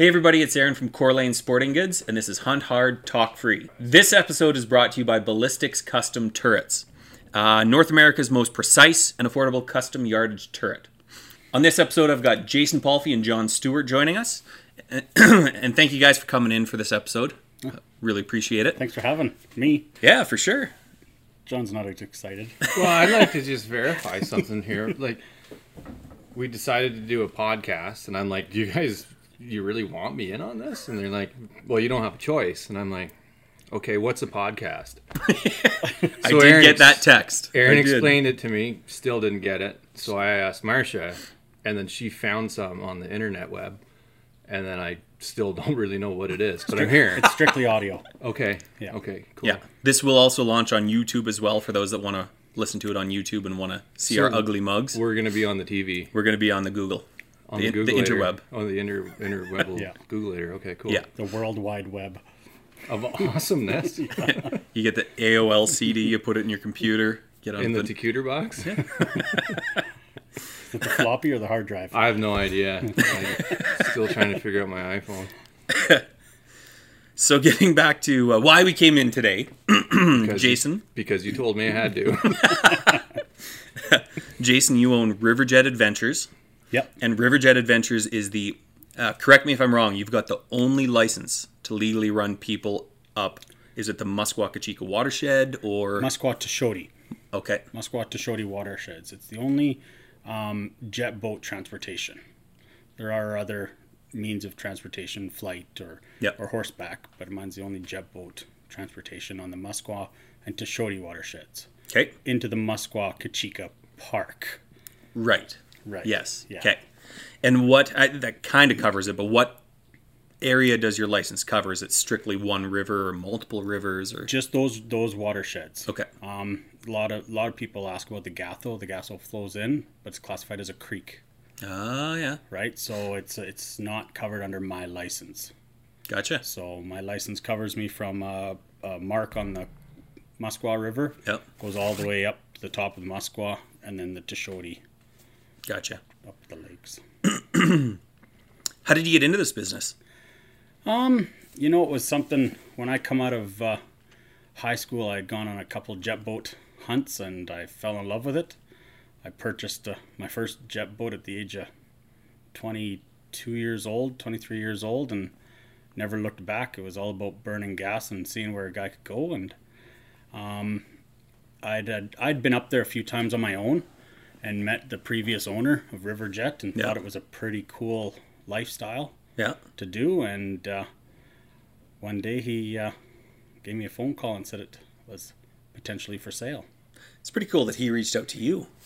Hey everybody, it's Aaron from Core Lane Sporting Goods, and this is Hunt Hard, Talk Free. This episode is brought to you by Ballistics Custom Turrets, uh, North America's most precise and affordable custom yardage turret. On this episode, I've got Jason Palfy and John Stewart joining us, and thank you guys for coming in for this episode. Really appreciate it. Thanks for having me. Yeah, for sure. John's not as excited. Well, I'd like to just verify something here. Like, we decided to do a podcast, and I'm like, "Do you guys, you really want me in on this?" And they're like, "Well, you don't have a choice." And I'm like, "Okay, what's a podcast?" I So did Aaron get that text. Aaron explained it to me, still didn't get it. So I asked Marcia, and then she found some on the internet web, and then I still don't really know what it is, but I'm here. It's strictly audio. Okay. Yeah. Okay. Cool. Yeah, this will also launch on YouTube as well for those that want to listen to it on YouTube and want to see So our ugly mugs. We're gonna be on the TV. We're going to be on the Google. On The- the, the interweb. Oh, the inter interweb. will Yeah. Google later. Okay. Cool. Yeah. The World Wide Web. Of awesomeness. You get the AOL CD, you put it in your computer, get on in the the, decuter box? Is it the floppy or the hard drive? I have no idea. I'm still trying to figure out my iPhone. So getting back to uh, why we came in today, Because Jason. You, because you told me I had to. Jason, you own Riverjet Adventures, Yep. and Riverjet Adventures is the. Uh, correct me if I'm wrong. You've got the only license to legally run people up. Is it the Muskwa-Kechika watershed or Muskwa okay? Muskwa watersheds. It's the only um, jet boat transportation. There are other means of transportation, flight or Yep. or horseback, but mine's the only jet boat transportation on the Muskwa and Tuchodi watersheds Okay, into the Muskwa-Kechika Park. right. Right. Yes. Yeah. Okay. And what I, that kind of covers it, but what area does your license cover? Is it strictly one river or multiple rivers or? Just those those watersheds. Okay. Um, a lot of a lot of people ask about the Gathto. The Gathto flows in, but it's classified as a creek, Ah, yeah. right? So it's it's not covered under my license. Gotcha. So my license covers me from uh, a mark on the Muskwa River, Yep. goes all the way up to the top of the Muskwa, and then the Tuchodi Gotcha. up the lakes. How did you get into this business? Um, you know, it was something when I come out of uh, high school. I had gone on a couple jet boat hunts, and I fell in love with it. I purchased uh, my first jet boat at the age of 22 years old, 23 years old, and never looked back. It was all about burning gas and seeing where a guy could go. And um, I'd had, I'd been up there a few times on my own, and met the previous owner of Riverjet, and Yeah. thought it was a pretty cool lifestyle Yeah. to do. And uh, one day he uh, gave me a phone call and said it was potentially for sale. It's pretty cool that he reached out to you.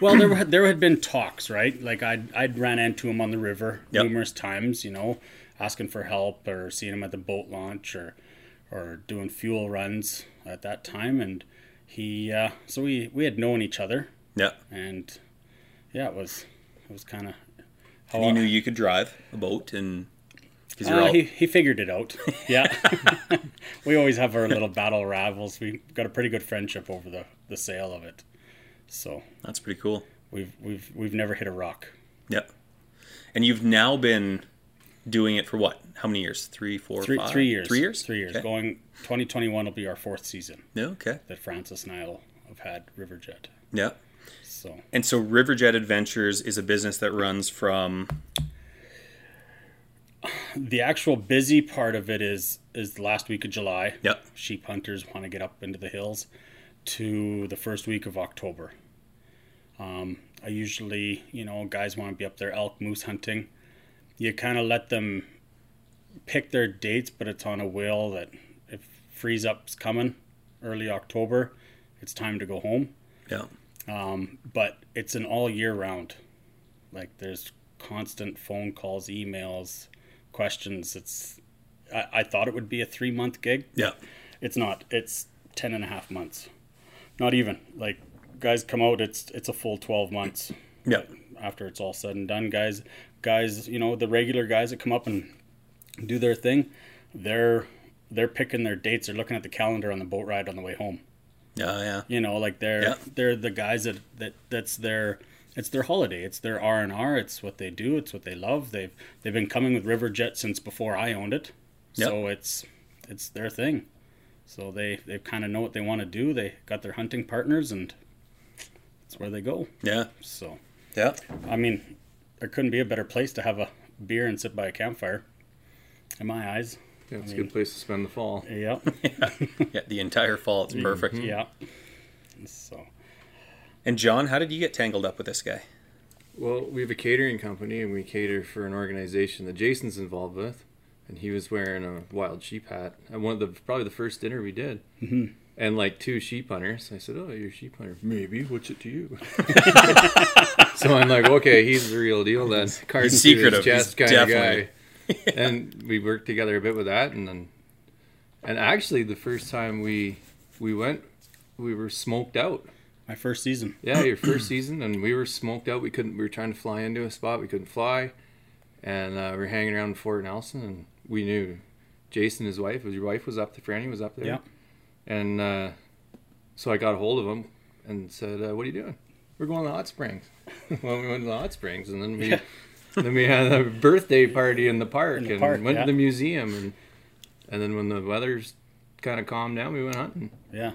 Well, there were, there had been talks, right? Like I'd I'd ran into him on the river Yep. numerous times, you know, asking for help or seeing him at the boat launch or or doing fuel runs at that time. And he uh, so we we had known each other, Yeah. and yeah, it was it was kind of And you knew you could drive a boat and Uh, all he, he figured it out. Yeah. we always have our little battle rivals. We got a pretty good friendship over the, the sale of it. So that's pretty cool. we've we've we've never hit a rock. Yep. And you've now been doing it for what? How many years? Three, four, Three five? three years. Three years. Three years. Okay. Going twenty twenty one will be our fourth season Yeah. Okay. that Francis and I'll have had Riverjet. Yeah. So And so Riverjet Adventures is a business that runs from the actual busy part of it is is the last week of July. Yep. Sheep hunters want to get up into the hills to the first week of October. Um, I usually, you know, guys want to be up there elk moose hunting. You kind of let them pick their dates, but it's on a will that if freeze up's coming early October, it's time to go home. yeah. Um, but it's an all year round. Like there's constant phone calls, emails, questions. It's I, I thought it would be a three month gig. Yeah. It's not. It's ten and a half months. Not even. Like guys come out, it's it's a full twelve months Yeah. after it's all said and done. Guys guys, you know, the regular guys that come up and do their thing, they're they're picking their dates, they're looking at the calendar on the boat ride on the way home. Yeah. Yeah. You know, like they're Yeah. they're the guys that, that that's their it's their holiday. It's their R and R. It's what they do. It's what they love. They've they've been coming with River Jet since before I owned it. So it's it's their thing. So they they kind of know what they want to do. They got their hunting partners, and that's where they go. Yeah. So Yeah. I mean, there couldn't be a better place to have a beer and sit by a campfire. In my eyes, Yeah, it's a good place to spend the fall. yeah, Yeah. The entire fall. It's perfect. yeah. So And John, how did you get tangled up with this guy? Well, we have a catering company and we cater for an organization that Jason's involved with, and he was wearing a wild sheep hat at one of the probably the first dinner we did, mm-hmm. and like two sheep hunters. I said, "Oh, you're a sheep hunter? Maybe. What's it to you?" so I'm like, "Okay, he's the real deal then." Cards He's to secretive. chest He's kind of definitely- guy. And we worked together a bit with that, and then, and actually, the first time we we went, we were smoked out. my first season. Yeah, your first season, and we were smoked out. We couldn't. We were trying to fly into a spot. We couldn't fly, and uh, we were hanging around Fort Nelson, and we knew Jason, his wife, was your wife was up there. Franny was up there. Yeah. And uh, so I got a hold of him and said, uh, "What are you doing?" We're going to the hot springs. well, we went to the hot springs, and then we Yeah. then we had a birthday party in the park, In the and park, went yeah. to the museum, and and then when the weather's kind of calmed down, we went hunting, Yeah.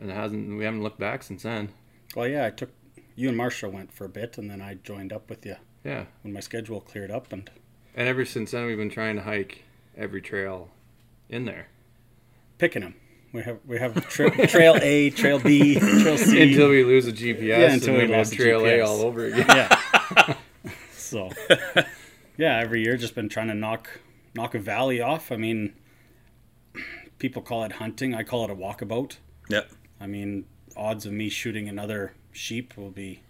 and it hasn't. We haven't looked back since then. Well, yeah. I took you and Marsha went for a bit, and then I joined up with you Yeah. when my schedule cleared up, and And ever since then, we've been trying to hike every trail in there picking them. We have we have tra- trail A, trail B, trail C. until we lose a GPS. Yeah, until and we then we have lost the Trail A all over again. yeah. So, yeah, every year just been trying to knock knock a valley off. I mean, people call it hunting. I call it a walkabout. Yep. I mean, odds of me shooting another sheep will be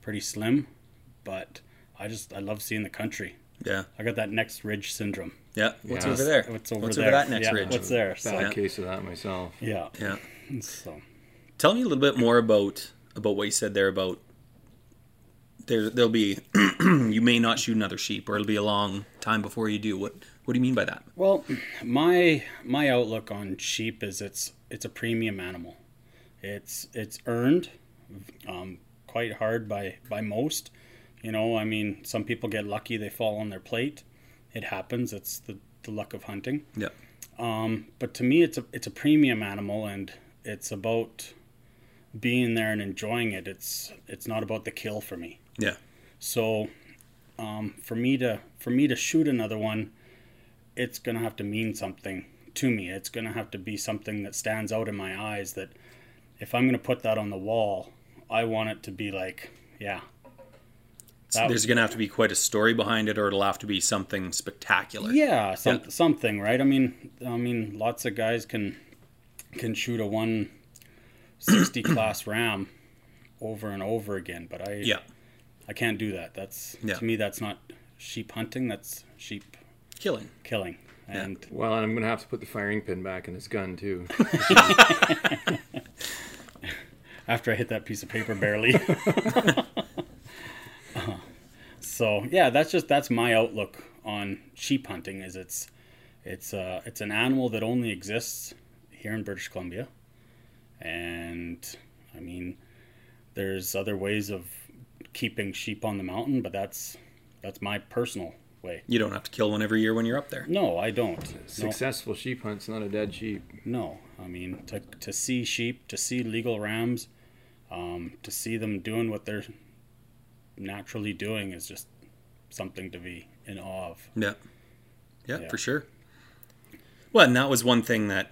pretty slim, but I just I love seeing the country. Yeah. I got that next ridge syndrome. Yeah. What's Yeah. over there? What's over What's there? over that next yeah, ridge? What's there? Bad So, case of that myself. yeah. Yeah. So Tell me a little bit more about about what you said there about there there'll be you may not shoot another sheep or it'll be a long time before you do. What what do you mean by that? Well, my my outlook on sheep is it's it's a premium animal. It's it's earned um, quite hard by by most. You know, I mean, some people get lucky; they fall on their plate. It happens. It's the, the luck of hunting. Yeah. Um, but to me, it's a it's a premium animal, and it's about being there and enjoying it. It's it's not about the kill for me. Yeah. So, um, for me to for me to shoot another one, it's gonna have to mean something to me. It's gonna have to be something that stands out in my eyes. That if I'm gonna put that on the wall, I want it to be like, yeah, That- there's going to have to be quite a story behind it or it'll have to be something spectacular. yeah, some, Yeah. something, right? I mean, I mean, lots of guys can can shoot a 160 class ram over and over again, but I Yeah. I can't do that. That's Yeah. to me that's not sheep hunting. That's sheep Killing. killing. And Well, I'm gonna have to put the firing pin back in his gun too. after I hit that piece of paper barely. Uh, so yeah, that's just that's my outlook on sheep hunting. Is it's it's uh it's an animal that only exists here in British Columbia, and I mean, there's other ways of keeping sheep on the mountain, but that's that's my personal way. You don't have to kill one every year when you're up there. No, I don't. No, Successful sheep hunt's not a dead sheep. no. I mean, to to see sheep, to see legal rams, um, to see them doing what they're naturally doing is just something to be in awe of. Yeah. yeah. Yeah. for sure. Well, and that was one thing that,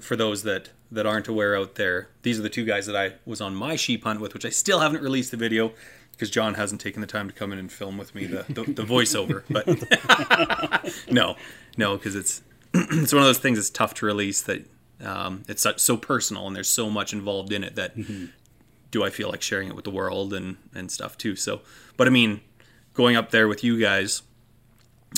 for those that that aren't aware out there, these are the two guys that I was on my sheep hunt with, which I still haven't released the video because John hasn't taken the time to come in and film with me the the, the voiceover. But no, no, because it's it's one of those things that's tough to release. That um, it's such, so personal and there's so much involved in it that do I feel like sharing it with the world and and stuff too. So, but I mean, going up there with you guys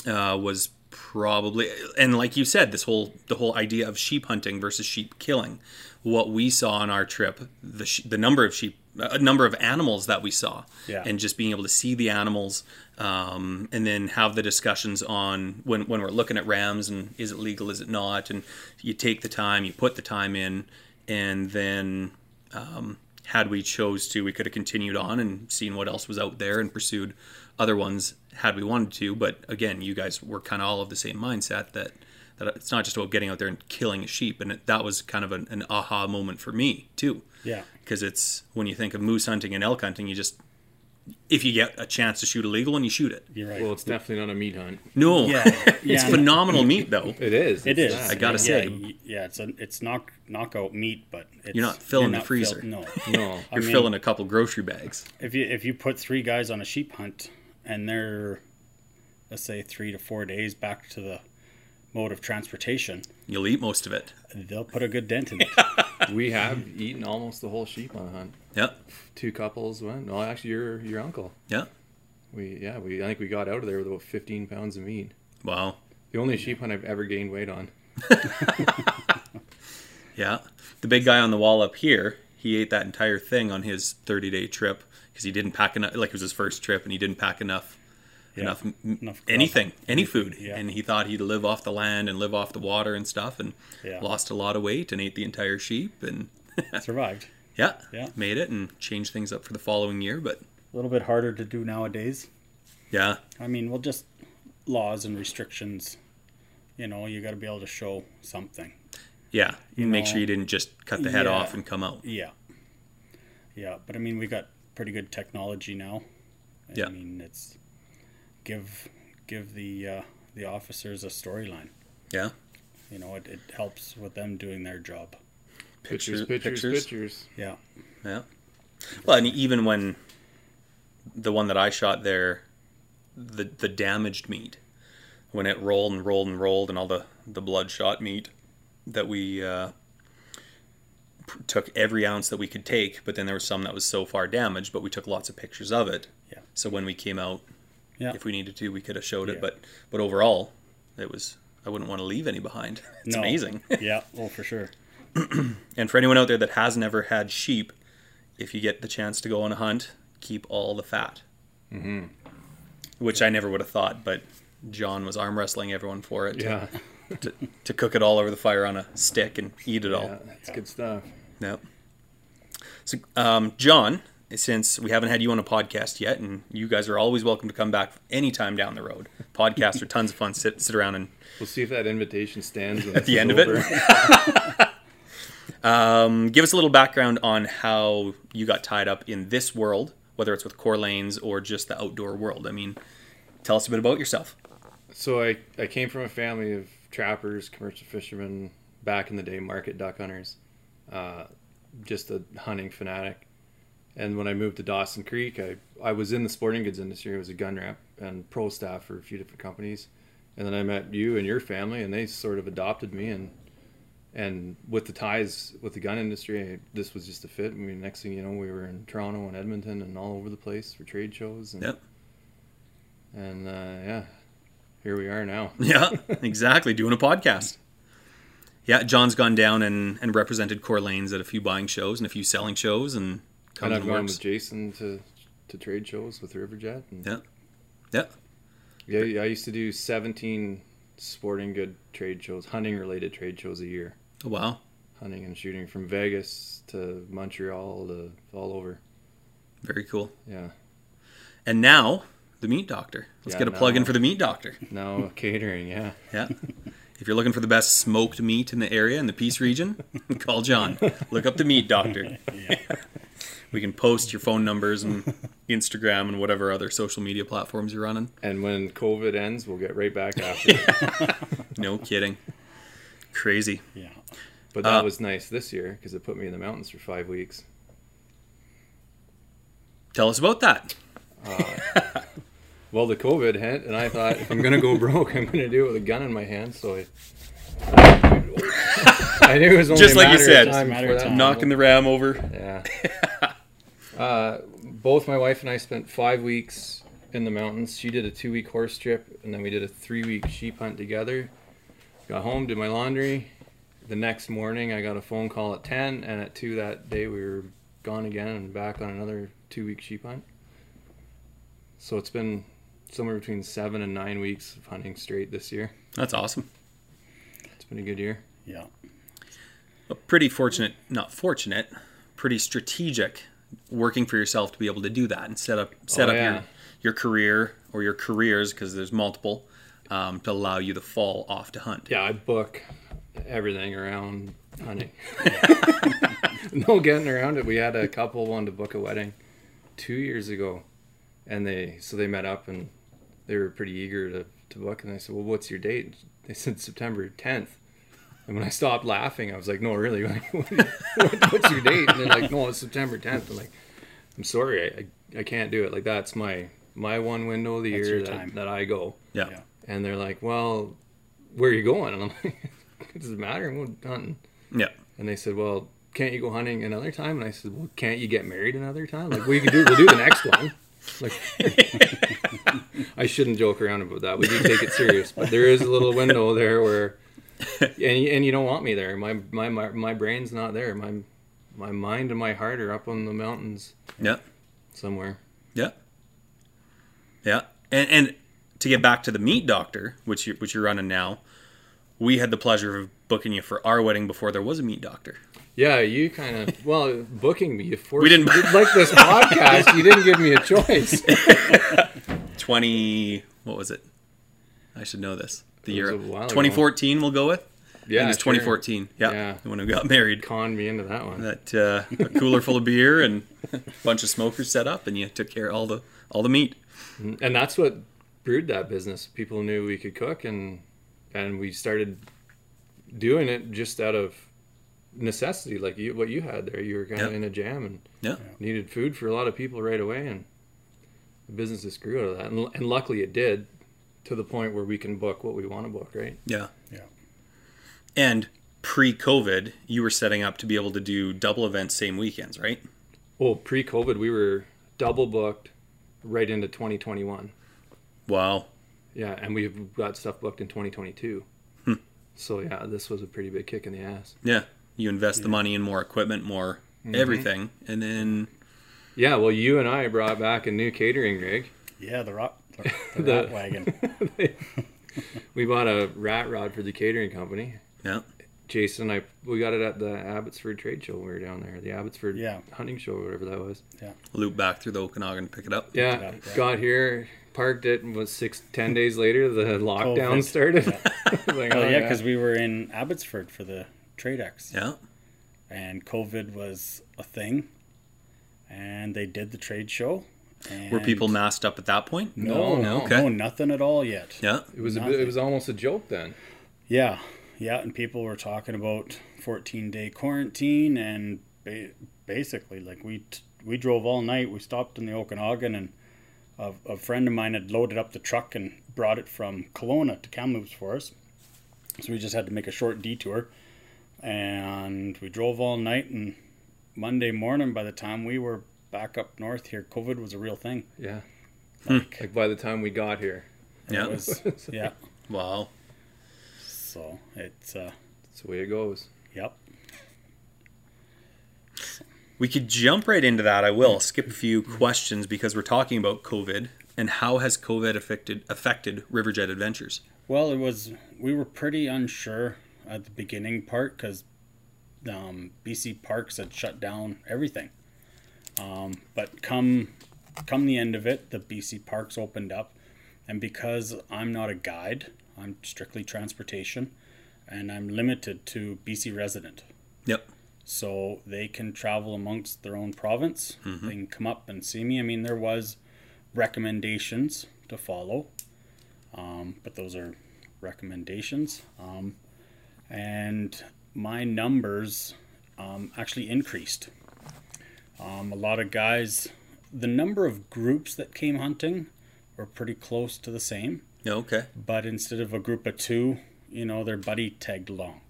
uh, was probably and like you said this whole the whole idea of sheep hunting versus sheep killing what we saw on our trip the sh- the number of sheep a number of animals that we saw Yeah. and just being able to see the animals um, and then have the discussions on when when we're looking at rams and is it legal is it not and you take the time you put the time in and then um, had we chose to, we could have continued on and seen what else was out there and pursued other ones had we wanted to. But again, you guys were kind of all of the same mindset that that it's not just about getting out there and killing a sheep, and it, that was kind of an, an aha moment for me too. Yeah. because it's when you think of moose hunting and elk hunting, you just if you get a chance to shoot a legal one, you shoot it. You're right. Well, it's definitely not a meat hunt. No, Yeah, it's yeah. phenomenal meat though. It is. It is. is. I gotta yeah, say. yeah, it's a it's knock knockout meat, but it's, You're not filling the not freezer. no, No. You're mean- filling a couple grocery bags. if you if you put three guys on a sheep hunt and they're let's say three to four days back to the mode of transportation, You'll eat most of it. they'll put a good dent in it. We have eaten almost the whole sheep on a hunt. Yep. Two couples went. No, actually, your your uncle. yeah. We yeah. We I think we got out of there with about 15 pounds of meat. Wow. The only sheep hunt I've ever gained weight on. Yeah. The big guy on the wall up here, he ate that entire thing on his 30 day trip because he didn't pack enough. Like it was his first trip, and he didn't pack enough. Yeah. Enough, Enough anything, any food, Yeah. and he thought he'd live off the land and live off the water and stuff, and Yeah. lost a lot of weight and ate the entire sheep, and Survived. yeah, Yeah. made it and changed things up for the following year. But A little bit harder to do nowadays. yeah, I mean, well, just laws and restrictions. You know, you got to be able to show something. yeah, You make know, sure you didn't just cut the head off and come out. Yeah. Yeah, but I mean, we got pretty good technology now. I Yeah. mean, it's give give the uh, the officers a storyline. Yeah, You know, it, it helps with them doing their job. Pictures, Pictures- pictures, pictures. pictures. Yeah. Yeah. Well, and even when the one that I shot there, the the damaged meat, when it rolled and rolled and rolled, and all the the bloodshot meat that we uh, p- took every ounce that we could take, but then there was some that was so far damaged, but we took lots of pictures of it. Yeah. So when we came out, Yeah. if we needed to, we could have showed it. Yeah. But but overall, it was I wouldn't want to leave any behind. It's No. amazing. yeah. Well, for sure. And for anyone out there that has never had sheep, if you get the chance to go on a hunt, keep all the fat. Mm-hmm. Which I never would have thought, but John was arm wrestling everyone for it Yeah. to, to cook it all over the fire on a stick and eat it all. Yeah, that's good stuff. Yep. So, um, John, since we haven't had you on a podcast yet, and you guys are always welcome to come back anytime down the road. Podcasts are tons of fun. Sit sit around and We'll see if that invitation stands At the end is of it? Um, give us a little background on how you got tied up in this world, whether it's with Core Lanes or just the outdoor world. I mean, tell us a bit about yourself. So I, I came from a family of trappers, commercial fishermen, back in the day, market duck hunters, uh, just a hunting fanatic. And when I moved to Dawson Creek, I, I was in the sporting goods industry. I was a gun rep and pro staff for a few different companies. And then I met you and your family, and they sort of adopted me. And and with the ties with the gun industry, I, this was just a fit. I mean, next thing you know, we were in Toronto and Edmonton and all over the place for trade shows. And, Yep. And uh, yeah, here we are now. Yeah, exactly. Doing a podcast. Yeah, John's gone down and, and represented Core Lanes at a few buying shows and a few selling shows and And comes I've gone with Jason to to trade shows with Riverjet. And Yeah. Yeah. yeah, I used to do 17 sporting good trade shows, hunting related trade shows a year, Oh, wow. hunting and shooting from Vegas to Montreal to all over. Very cool. Yeah, And now, the meat doctor. Let's Yeah, get a plug in for the meat doctor. now catering. Yeah, Yeah. If you're looking for the best smoked meat in the area in the Peace region, call John. Look up the meat doctor. We can post your phone numbers and Instagram and whatever other social media platforms you're running. and when COVID ends, we'll get right back after. No kidding. Crazy. Yeah. but that Uh, was nice this year because it put me in the mountains for five weeks. Tell us about that. Well, the COVID hit, and I thought if I'm gonna go broke, I'm gonna do it with a gun in my hand. So I, I knew it was only Just a like you matter said. of time Matter before of that time. Knocking the ram over. Yeah. uh, both my wife and I spent five weeks in the mountains. She did a two week horse trip, and then we did a three week sheep hunt together. Got home, did my laundry. The next morning, I got a phone call at 10, and at 2 that day, we were gone again and back on another two week sheep hunt. So it's been somewhere between seven and nine weeks of hunting straight this year. That's awesome. It's been a good year. Yeah. A pretty fortunate, not fortunate, pretty strategic working for yourself to be able to do that and set up set Oh, up yeah. your your career or your careers because there's multiple um, to allow you to fall off to hunt. Yeah, I book everything around hunting. no getting around it. We had a couple wanted to book a wedding two years ago, and they so they met up and they were pretty eager to, to book. And I said, "Well, what's your date?" They said September 10th. And when I stopped laughing, I was like, "No, really? What's your date?" And they're like, "No, it's September 10th." I'm like, "I'm sorry, I, I, I can't do it. Like that's my my one window of the That's year that, that I go." Yeah. Yeah. And they're like, "Well, where are you going?" And I'm like, "Does it matter? I'm going hunting." Yeah. And they said, "Well, can't you go hunting another time?" And I said, "Well, can't you get married another time? Like we can do, we'll do the next one." Like, I shouldn't joke around about that. We do take it serious, but there is a little window there where, and you, and you don't want me there. My my my, my brain's not there. My my mind and my heart are up on the mountains Yeah. somewhere. Yeah. Yeah. And and to get back to the meat doctor, which you which you're running now, we had the pleasure of booking you for our wedding before there was a meat doctor. Yeah, you kind of well booking me. You forced We didn't- like this podcast. You didn't give me a choice. Twenty what was it? I should know this. The year was a while ago. 2014 we'll go with. Yeah, it was sure. 2014. Yeah. Yeah. When we got married. Conned me into that one. That uh, a cooler full of beer and a bunch of smokers set up and you took care of all the all the meat. and that's what brewed that business. People knew we could cook, and and we started doing it just out of necessity, like you what you had there. You were kind of Yeah. in a jam and Yeah. needed food for a lot of people right away, and the business just grew out of that. And, and luckily, it did to the point where we can book what we want to book. Right? Yeah. Yeah. And pre-COVID, you were setting up to be able to do double events same weekends, right? Well, pre-COVID, we were double booked right into 2021. Wow. Yeah, and we've got stuff booked in 2022. Hmm. So yeah, this was a pretty big kick in the ass. Yeah. You invest the money in more equipment, more Mm-hmm. everything, and then Yeah, well, you and I brought back a new catering rig. Yeah, the rock, the, the The- rat wagon. we bought a rat rod for the catering company. yeah, Jason and I, we got it at the Abbotsford trade show when we were down there, the Abbotsford Yeah. hunting show or whatever that was. Yeah. Loop back through the Okanagan to pick it up. Yeah, it up, yeah. got here, parked it, and was six, ten days later, the lockdown COVID. started. Like, Oh oh, yeah, because we were in Abbotsford for the Trade X, Yeah. and COVID was a thing, and they did the trade show. And Were people masked up at that point? No, No, no, okay. no, nothing at all yet. Yeah. it was a bit, it was almost a joke then. Yeah, yeah, and people were talking about 14 day quarantine, and ba- basically, like we t- we drove all night. We stopped in the Okanagan, and a, a friend of mine had loaded up the truck and brought it from Kelowna to Kamloops for us. So we just had to make a short detour, and we drove all night. And Monday morning, by the time we were back up north here, COVID was a real thing. Yeah, Like, like by the time we got here, Yeah. was, yeah. Wow. So it's uh, that's the way it goes. yep. We could jump right into that. I will skip a few questions because we're talking about COVID and how has COVID affected affected Riverjet Adventures? Well, it was we were pretty unsure at the beginning part because um, BC Parks had shut down everything. Um, but come come the end of it, the BC Parks opened up, and because I'm not a guide, I'm strictly transportation, and I'm limited to BC resident. Yep. So they can travel amongst their own province. They can come up and see me. I mean, there was recommendations to follow, um, but those are recommendations. Um, and my numbers um, actually increased. Um, a lot of guys, the number of groups that came hunting were pretty close to the same Yeah, okay. but instead of a group of two, you know, their buddy tagged along.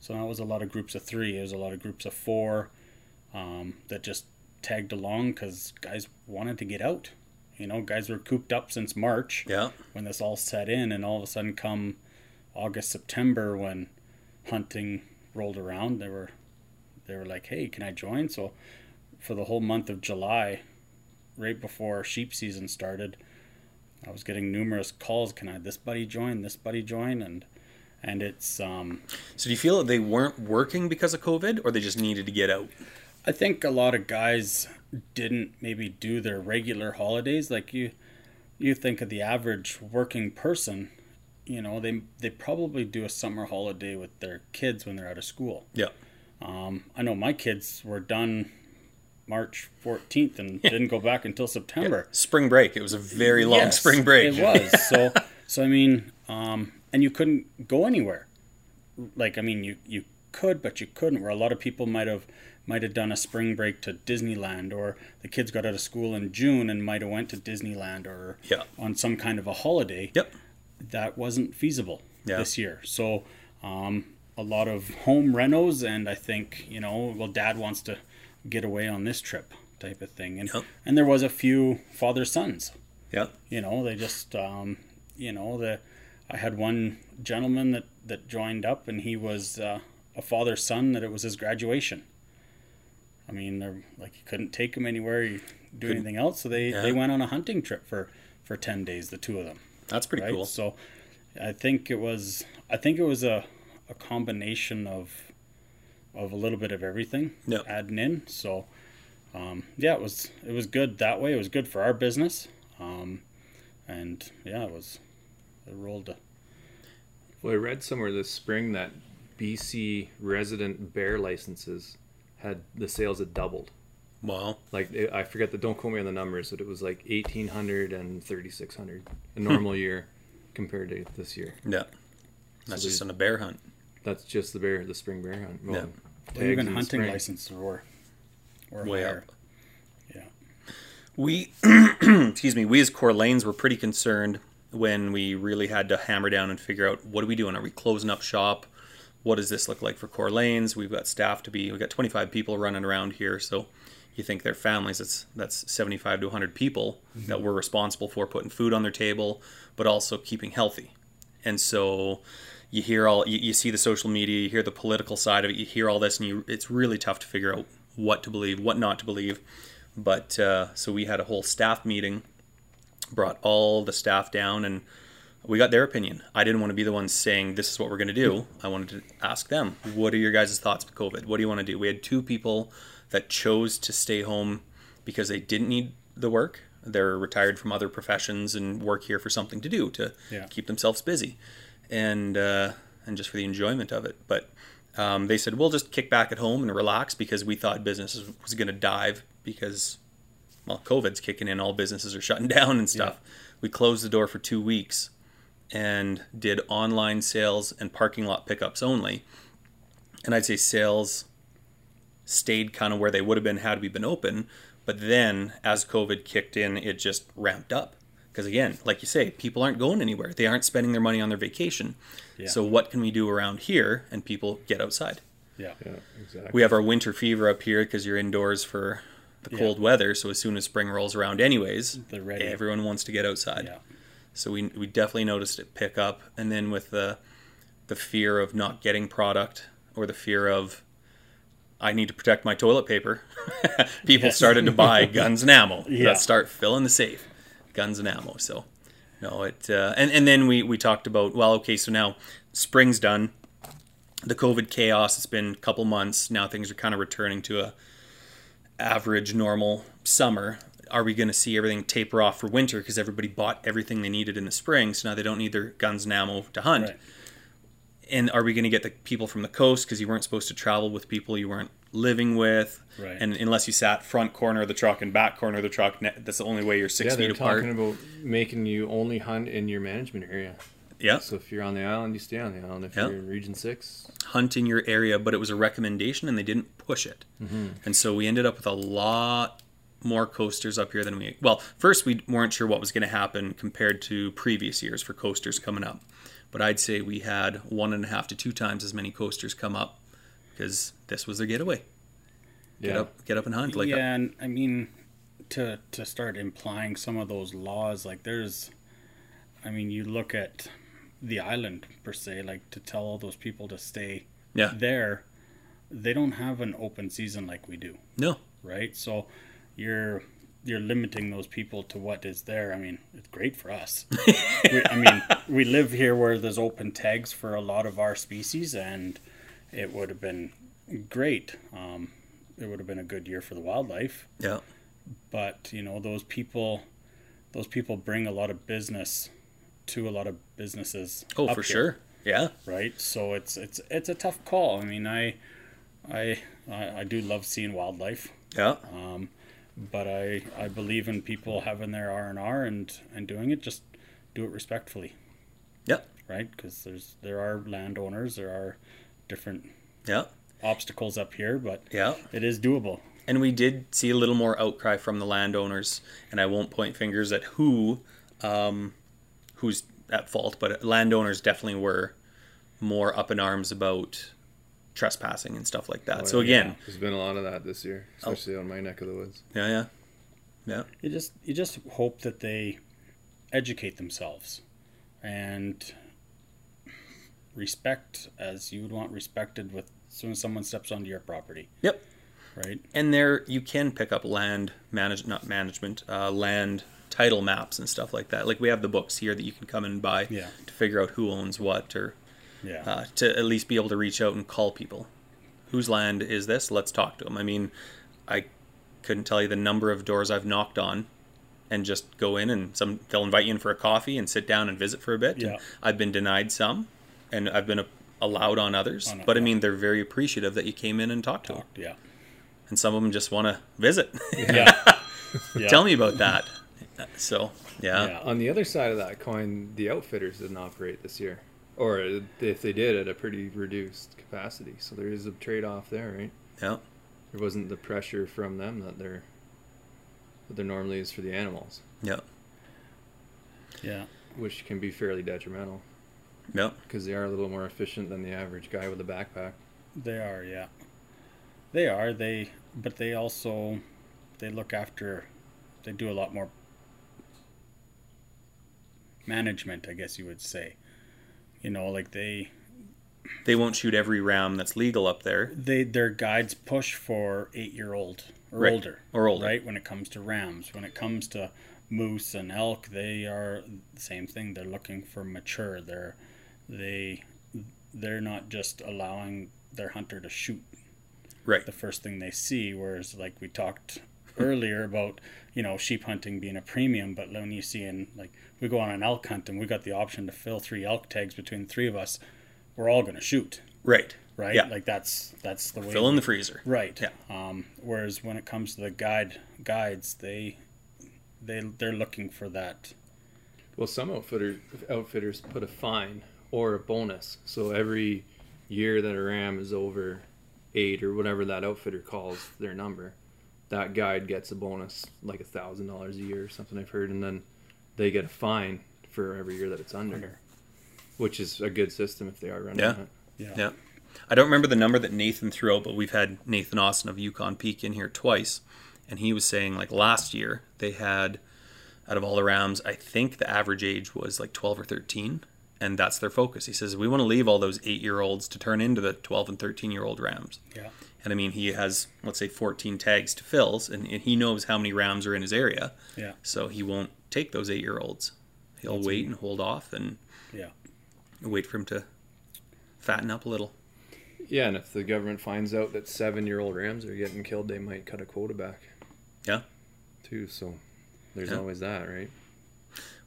So now it was a lot of groups of three. It was a lot of groups of four um, that just tagged along because guys wanted to get out. You know, guys were cooped up since March Yeah. when this all set in, and all of a sudden, come August, September, when hunting rolled around, they were they were like, "Hey, can I join?" So for the whole month of July, right before sheep season started, I was getting numerous calls. Can I this buddy join? This buddy join? And and it's um, So do you feel that they weren't working because of COVID or they just needed to get out? I think a lot of guys didn't maybe do their regular holidays like you you think of the average working person, you know, they they probably do a summer holiday with their kids when they're out of school. Yeah. Um, I know my kids were done March 14th and didn't go back until September. Spring break. It was a very long Yes, spring break. It was. So so I mean, um, and you couldn't go anywhere. Like I mean, you you could, but you couldn't. Where a lot of people might have might have done a spring break to Disneyland, or the kids got out of school in June and might have went to Disneyland or Yeah. on some kind of a holiday. Yep. That wasn't feasible Yeah. this year. So um, a lot of home renos, and I think you know, well, Dad wants to get away on this trip type of thing, and Yep. and there was a few father sons Yeah. you know they just um, you know the i had one gentleman that that joined up and he was uh, a father son that it was his graduation i mean they're like you couldn't take him anywhere you do Couldn't- anything else so they Yeah. they went on a hunting trip for for 10 days the two of them That's pretty right cool. so i think it was i think it was a a combination of of a little bit of everything Yep. adding in so um, yeah it was it was good that way it was good for our business um, and yeah it was it rolled a, Well, I read somewhere this spring that BC resident bear licenses had the sales had doubled. Wow. Like it- I forget the don't quote me on the numbers, but it was like eighteen hundred and thirty six hundred a normal year compared to this year. Yeah. That's So just on a bear hunt. That's just the bear, the spring bear hunt. Well, Yeah. well, even in the hunting spring. licenses were were Way higher. up. yeah We, excuse me, we as Core Lanes were pretty concerned when we really had to hammer down and figure out what are we doing? Are we closing up shop? What does this look like for Core Lanes? We've got staff to be, we've got 25 people running around here. So you think their families, that's, that's 75 to 100 people that we're responsible for putting food on their table, but also keeping healthy. And so you hear all, you, you see the social media, you hear the political side of it, you hear all this, and you, it's really tough to figure out what to believe, what not to believe. But uh, so we had a whole staff meeting, brought all the staff down, and we got their opinion. I didn't want to be the one saying this is what we're going to do. I wanted to ask them, what are your guys' thoughts with COVID? What do you want to do? We had two people that chose to stay home because they didn't need the work. They're retired from other professions and work here for something to do to Yeah. keep themselves busy, and uh, and just for the enjoyment of it. But um, they said we'll just kick back at home and relax because we thought business was- going to dive because well, COVID's kicking in, all businesses are shutting down and stuff. We closed the door for two weeks and did online sales and parking lot pickups only. And I'd say sales stayed kind of where they would have been had we been open. But then as COVID kicked in, it just ramped up. Because again, like you say, people aren't going anywhere. They aren't spending their money on their vacation. Yeah. So what can we do around here? And people get outside. yeah Yeah, exactly. We have our winter fever up here because you're indoors for the Yeah. cold weather. So as soon as spring rolls around, anyways, They're ready. everyone wants to get outside. yeah So we we definitely noticed it pick up, and then with the the fear of not getting product or the fear of I need to protect my toilet paper, people Yes. started to buy guns and ammo. Yeah. Let's start filling the safe, guns and ammo. So no, it uh, and and then we we talked about well, okay, so now spring's done. The COVID chaos. It's been a couple months now. Things are kind of returning to a average normal summer are we going to see everything taper off for winter because everybody bought everything they needed in the spring so now they don't need their guns and ammo to hunt right and are we going to get the people from the coast because you weren't supposed to travel with people you weren't living with Right. and unless you sat front corner of the truck and back corner of the truck that's the only way you're six yeah, they're feet apart talking about making you only hunt in your management area. yeah So if you're on the island, you stay on the island. If Yeah. you're in Region Six, hunt in your area, but it was a recommendation and they didn't push it. Mm-hmm. And so we ended up with a lot more coasters up here than we. Well, first we weren't sure what was going to happen compared to previous years for coasters coming up. But I'd say we had one and a half to two times as many coasters come up because this was their getaway. Get Yeah. up, get up and hunt. Like uh, yeah and i mean to to start implying some of those laws like there's i mean you look at the island per se like to tell all those people to stay yeah, there they don't have an open season like we do no, right so you're you're limiting those people to what is there i mean it's great for us we, i mean we live here where there's open tags for a lot of our species and it would have been great um, it would have been a good year for the wildlife. Yeah. But you know, those people, those people bring a lot of business to a lot of businesses. Oh, for here, sure. Yeah. Right. So it's it's it's a tough call. I mean, I, I, I, I do love seeing wildlife, Yeah. um, but I I believe in people having their R and R and and doing it. Just do it respectfully. Yeah. Right. Because there's there are landowners. There are different Yeah. obstacles up here, but Yeah. it is doable. And we did see a little more outcry from the landowners, and I won't point fingers at who, um, who's at fault, but landowners definitely were more up in arms about trespassing and stuff like that. Oh, so yeah. again, There's been a lot of that this year, especially on my neck of the woods. yeah, yeah, yeah, You just you just hope that they educate themselves and respect as you would want respected with as soon as someone steps onto your property, yep. right? And there you can pick up land manage not management, uh, land title maps and stuff like that. Like we have the books here that you can come and buy Yeah. to figure out who owns what, or Yeah. uh, to at least be able to reach out and call people. Whose land is this? Let's talk to them. I mean, I couldn't tell you the number of doors I've knocked on and just go in and some they'll invite you in for a coffee and sit down and visit for a bit. Yeah. I've been denied some and I've been allowed on others. On but I mean, they're very appreciative that you came in and talked to them. yeah. And some of them just want to visit. Yeah. yeah. Tell me about that. So, yeah. Yeah. On the other side of that coin, the outfitters didn't operate this year, or if they did, at a pretty reduced capacity. So there is a trade-off there, right? Yeah. There wasn't the pressure from them that there that there normally is for the animals, Yeah. Yeah. which can be fairly detrimental Yeah. because they are a little more efficient than the average guy with a backpack. They are, yeah. They are. They but they also they look after they do a lot more management, I guess you would say. You know, like they They won't shoot every ram that's legal up there. they their guides push for eight year old or Right. older. Or older. Right? When it comes to rams. When it comes to moose and elk, they are the same thing. They're looking for mature. They're they they're not just allowing their hunter to shoot Right. the first thing they see. Whereas, like we talked earlier about, you know, sheep hunting being a premium, but when you see in like we go on an elk hunt and we got the option to fill three elk tags between three of us, we're all going to shoot, Right. right? Yeah. Like that's that's the way. Fill in the freezer. right. Yeah. Um, whereas when it comes to the guide guides, they they they're looking for that. Well, some outfitter, outfitters put a fine or a bonus. So every year that a ram is over eight or whatever that outfitter calls their number, that guide gets a bonus, like a thousand dollars a year or something I've heard, and then they get a fine for every year that it's under, Under. which is a good system if they are running Yeah. it. Yeah. Yeah. I don't remember the number that Nathan threw out, but we've had Nathan Austin of Yukon Peak in here twice. And he was saying, like, last year, they had, out of all the Rams, I think the average age was like 12 or 13. And that's their focus. He says, we want to leave all those eight year olds to turn into the 12 and 13 year old Rams. Yeah. And I mean, he has, let's say, 14 tags to fills, and, and he knows how many Rams are in his area. Yeah. So he won't take those eight year olds. He'll That's wait neat. and hold off and Yeah. wait for him to fatten up a little. Yeah, and if the government finds out that seven-year-old rams are getting killed, they might cut a quota back. Yeah. Too. So there's Yeah. always that, right?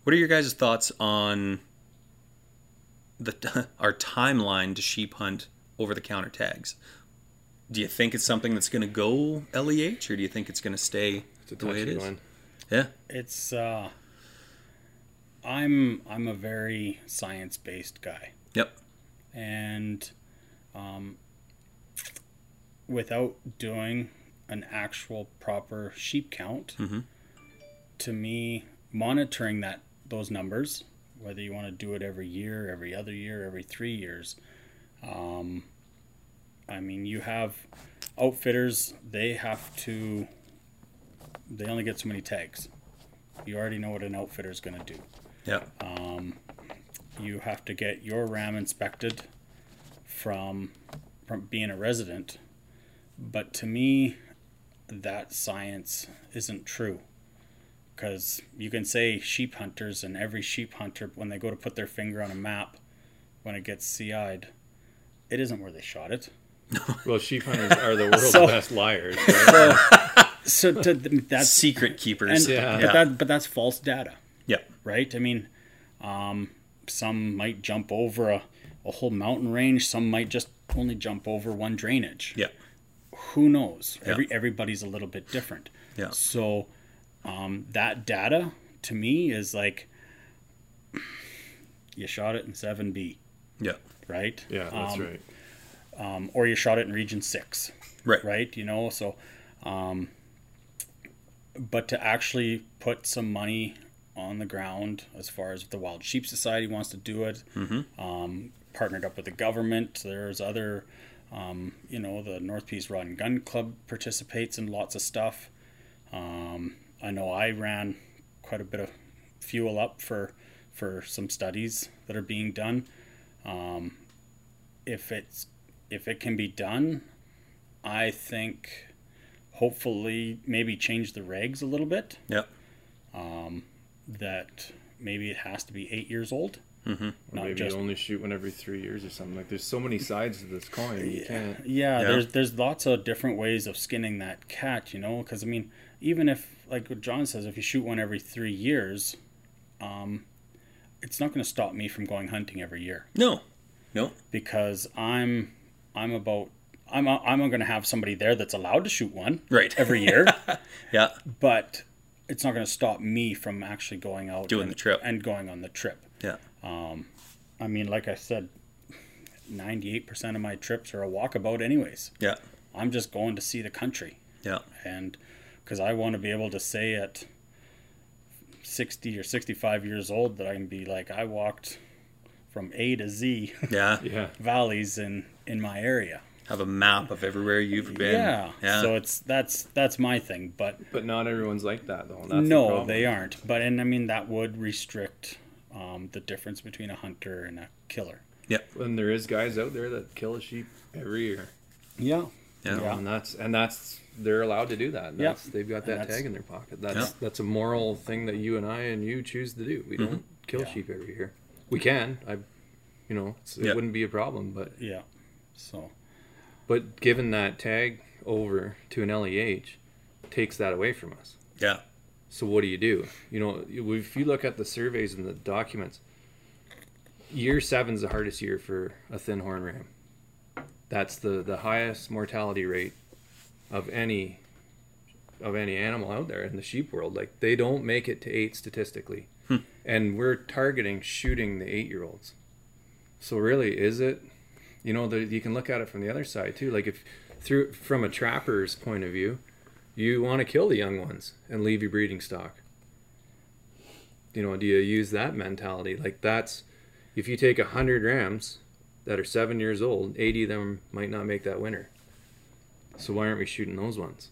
What are your guys' thoughts on the our timeline to sheep hunt over the counter tags? Do you think it's something that's going to go LEH, or do you think it's going to stay It's a the way it touchy is? one. Yeah, It's uh I'm I'm a very science based guy. Yep. And um without doing an actual proper sheep count, Mhm. to me monitoring that those numbers, whether you want to do it every year, every other year, every three years, um I mean you have outfitters, they have to they only get so many tags. You already know what an outfitter is going to do. yeah, Um, you have to get your ram inspected from from being a resident. But to me, that science isn't true. Because you can say sheep hunters, and every sheep hunter, when they go to put their finger on a map, when it gets CI'd, it isn't where they shot it. Well, sheep hunters are the world's So- best liars. Right? So to, that's Secret keepers. and, Yeah. but that but that's false data. yeah. right? I mean, um, some might jump over a, a whole mountain range. Some might just only jump over one drainage. Yeah. Who knows? Yeah. Every everybody's a little bit different. Yeah. So um, that data to me is like you shot it in seven B, Yeah. right? yeah, that's Um, right. Um, or you shot it in region six, Right. right? You know, so, um, but to actually put some money on the ground as far as the Wild Sheep Society wants to do it, um, partnered up with the government. There's other, um, you know, the North Peace Rod and Gun Club participates in lots of stuff. Um, I know I ran quite a bit of fuel up for for some studies that are being done. Um, if it's if it can be done, I think hopefully maybe change the regs a little bit. Yeah. That maybe it has to be eight years old. Mm-hmm. Or not maybe just- you only shoot one every three years or something. Like there's so many sides to this coin. You can't. Yeah, Yeah. there's there's lots of different ways of skinning that cat, you know. Because I mean, even if like what John says, if you shoot one every three years, um, it's not going to stop me from going hunting every year No. No. because I'm I'm about I'm I'm going to have somebody there that's allowed to shoot one Right. every year. Yeah. but it's not going to stop me from actually going out Doing and, the trip. and going on the trip. Yeah. Um, I mean, like I said, ninety-eight percent of my trips are a walkabout, anyways. Yeah. I'm just going to see the country, Yeah. and because I want to be able to say at sixty or sixty-five years old that I can be like I walked from A to Z Yeah. Yeah. valleys in in my area. Have a map of everywhere you've been. Yeah. Yeah. So it's that's that's my thing, but But not everyone's like that though. That's no, problem. they aren't. But and I mean that would restrict um, the difference between a hunter and a killer. Yeah. And there is guys out there that kill a sheep every year. Yeah. Yeah. Yeah. And that's and that's they're allowed to do that. Yeah. They've got that tag in their pocket. That's Yeah. that's a moral thing that you and I and you choose to do. We don't kill Yeah. sheep every year. We can. I, you know, it's, it Yeah. wouldn't be a problem. But Yeah. So but giving that tag over to an LEH takes that away from us. Yeah. So what do you do? You know, if you look at the surveys and the documents, year seven's the hardest year for a thin horn ram. That's the the highest mortality rate of any of any animal out there in the sheep world. Like they don't make it to eight statistically, hmm. and we're targeting shooting the eight year olds. So really, is it? You know, the, you can look at it from the other side too. Like if through from a trapper's point of view, you want to kill the young ones and leave your breeding stock. You know, do you use that mentality? Like that's if you take a hundred rams that are seven years old, eighty of them might not make that winter. So why aren't we shooting those ones?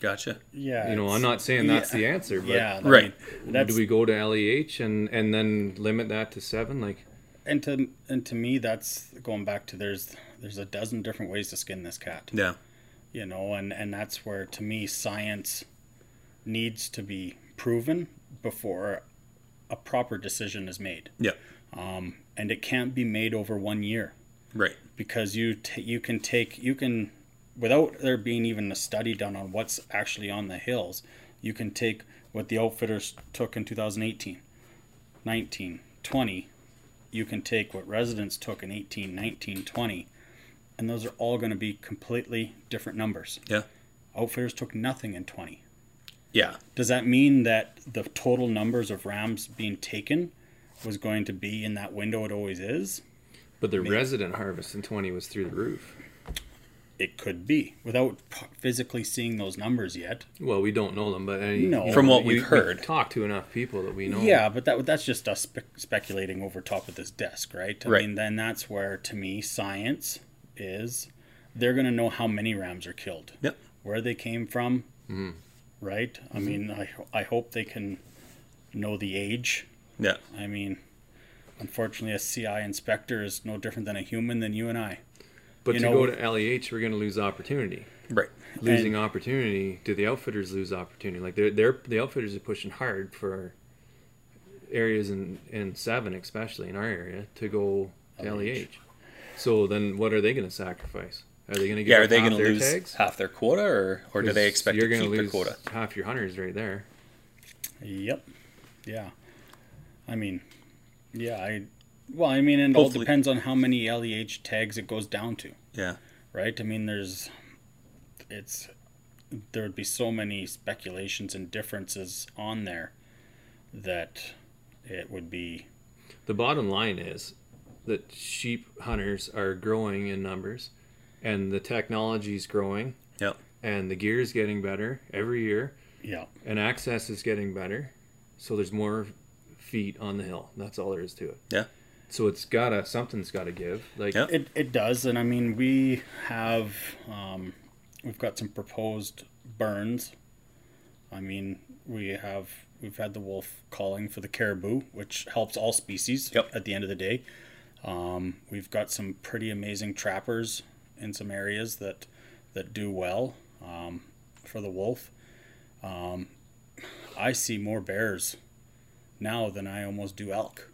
Gotcha. yeah. You know, I'm not saying that's the answer, but Yeah. I Right. mean, that's do we go to LEH and and then limit that to seven? Like and to and to me that's going back to there's there's a dozen different ways to skin this cat. Yeah. You know, and and that's where to me science needs to be proven before a proper decision is made. Yeah. Um, and it can't be made over one year. Right. because you t- you can take you can without there being even a study done on what's actually on the hills you can take what the outfitters took in 2018 19 20 you can take what residents took in 18 19 20 and those are all going to be completely different numbers Yeah. outfitters took nothing in 20 Yeah. does that mean that the total numbers of rams being taken was going to be in that window it always is but the resident harvest in twenty was through the roof. It could be without p- physically seeing those numbers yet. Well, we don't know them, but uh, any, No. you From what we've heard. we talk to enough people that we know. Yeah, but that that's just us spe- speculating over top of this desk, right? I Right. mean, then that's where to me science is. They're going to know how many rams are killed, Yep. where they came from, mm-hmm. right? I mm-hmm. mean, I I hope they can know the age. Yeah. I mean, unfortunately, a CI inspector is no different than a human than you and I. But You to know- go to LEH, we're going to lose opportunity. Right. Losing opportunity, do the outfitters lose opportunity? Like they're they're the outfitters are pushing hard for areas in in seven, especially in our area, to go to LEH. So then, what are they going to sacrifice? Are they going to get Yeah, are they going to lose tags? half their quota, or or do they expect you're to keep their quota? Half your hunters right there. Yep. Yeah. I mean, yeah, I well, I mean, it all Hopefully- depends on how many LEH tags it goes down to, Yeah, right? I mean, there's it's there would be so many speculations and differences on there that it would be The bottom line is that sheep hunters are growing in numbers, and the technology's growing, yep, and the gear is getting better every year, yeah. and access is getting better. So there's more feet on the hill. That's all there is to it. Yeah. So it's gotta something's gotta give. Like Yeah. It, it does, and I mean we have um, we've got some proposed burns. I mean we have we've had the wolf calling for the caribou, which helps all species. Yep. At the end of the day, um, we've got some pretty amazing trappers in some areas that that do well um, for the wolf. Um, I see more bears now than I almost do elk,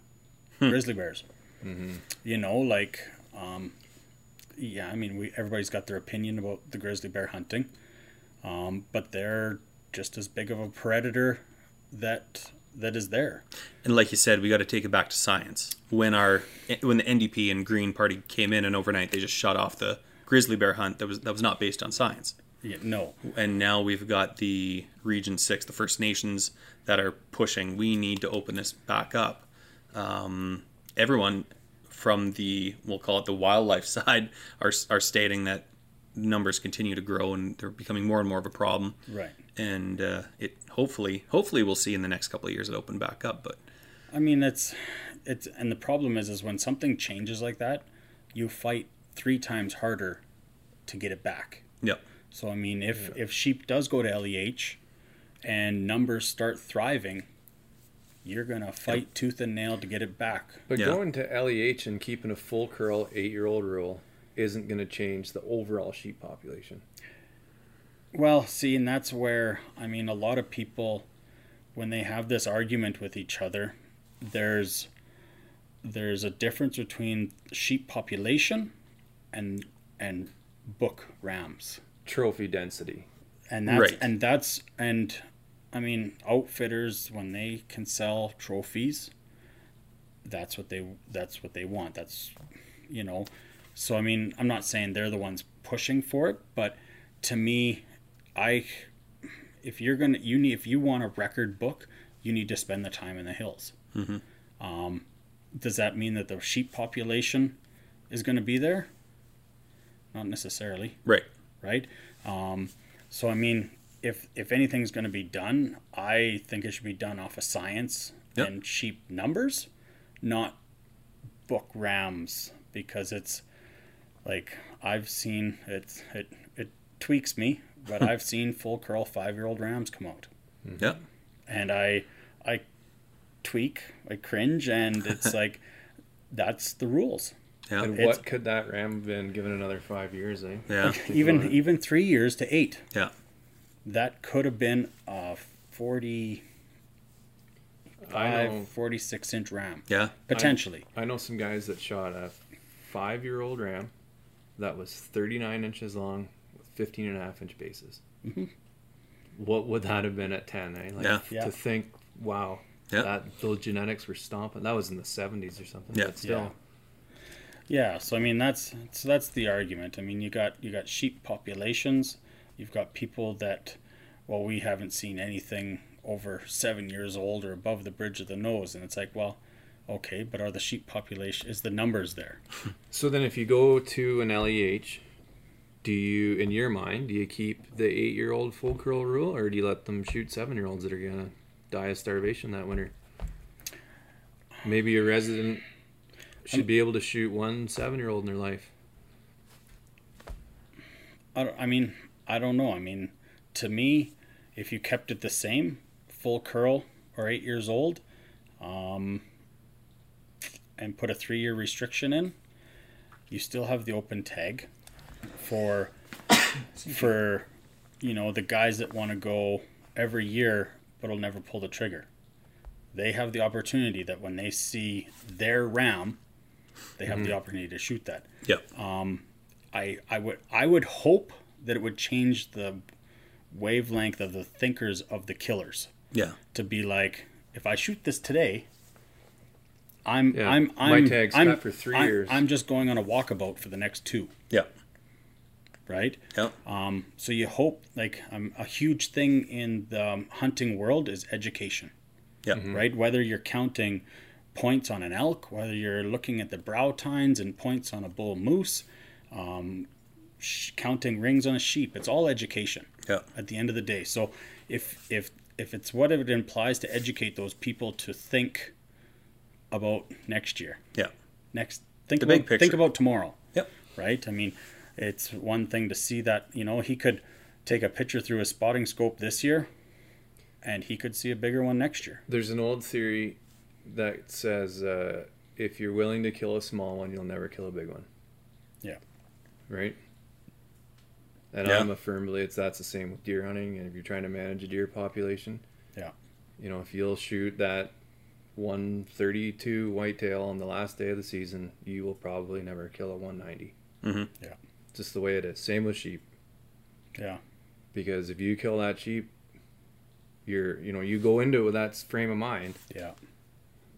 grizzly bears. You know like um, yeah i mean we everybody's got their opinion about the grizzly bear hunting um, but they're just as big of a predator that that is there. And like you said, we got to take it back to science. When our when the NDP and Green Party came in, and overnight they just shut off the grizzly bear hunt that was that was not based on science. yeah, no. And now we've got the region 6 the first nations that are pushing we need to open this back up um, everyone from the we'll call it the wildlife side are, are stating that numbers continue to grow and they're becoming more and more of a problem. Right. And uh, it hopefully hopefully we'll see in the next couple of years it open back up but i mean it's it's and the problem is is when something changes like that you fight three times harder to get it back. Yep. So i mean if if sheep does go to leh and numbers start thriving you're gonna fight tooth and nail to get it back But Yeah. going to LEH and keeping a full curl eight year old rule isn't going to change the overall sheep population. Well, see, and that's where I mean a lot of people when they have this argument with each other, there's there's a difference between sheep population and and book rams. Trophy density. And that's Right. and that's and I mean outfitters when they can sell trophies, that's what they that's what they want. That's you know. So I mean, I'm not saying they're the ones pushing for it, but to me, I if you're gonna you need if you want a record book, you need to spend the time in the hills. Mhm. Um, does that mean that the sheep population is going to be there? Not necessarily right right? Um, so I mean, if if anything's going to be done, I think it should be done off of science Yep. and cheap numbers, not book rams, because it's like I've seen it. It it tweaks me, but I've seen full curl five year old rams come out, yep and I I tweak, I cringe, and it's like that's the rules. yeah and it's- what could that ram have been given another five years, eh? yeah Even even three years to eight. yeah that could have been a 40 I know, 46 inch ram yeah potentially I know some guys that shot a five year old ram that was 39 inches long with 15 and a half inch bases. Mhm. What would that have been at 10, eh? Like, Yeah. Yeah. To think, wow, Yeah. that those genetics were stomping. That was in the 70s or something. Yeah. But still, yeah so i mean that's so that's the argument i mean you got you got sheep populations you've got people that well we haven't seen anything over seven years old or above the bridge of the nose and it's like well okay but are the sheep population is the numbers there So then, if you go to an LEH, do you, in your mind, do you keep the eight-year-old full curl rule, or do you let them shoot seven-year-olds that are gonna die of starvation that winter? Maybe a resident should be able to shoot one seven-year-old in their life. I, don't- I mean, I don't know. I mean, to me, if you kept it the same, full curl or eight years old, um, and put a three year restriction in, you still have the open tag for for you know the guys that want to go every year but'll never pull the trigger. They have the opportunity that when they see their ram they have the opportunity to shoot that. Yeah. I, I would I would hope that it would change the wavelength of the thinkers of the killers Yeah. to be like if I shoot this today I'm Yeah, I'm I'm tag's I'm, got for three I'm- years. I'm just going on a walkabout for the next two, Yeah. right? Yeah. Um, so you hope like um, a huge thing in the um, hunting world is education. Yeah. right? Whether you're counting points on an elk, whether you're looking at the brow tines and points on a bull moose, um, sh- counting rings on a sheep, it's all education Yeah. at the end of the day. So if if if it's what it implies to educate those people to think about next year, Yeah. next think The about, big think about tomorrow Yep. right? I mean, it's one thing to see that, you know, he could take a picture through a spotting scope this year and he could see a bigger one next year. There's an old theory that says uh, if you're willing to kill a small one, you'll never kill a big one. Yeah. Right? And Yeah. I'm a firm believer it's that's the same with deer hunting. And if you're trying to manage a deer population, Yeah. you know, if you'll shoot that 132 whitetail on the last day of the season, you will probably never kill a 190. Mhm. Yeah. Just the way it is. Same with sheep. Yeah. Because if you kill that sheep, you're, you know, you go into it with that frame of mind, Yeah.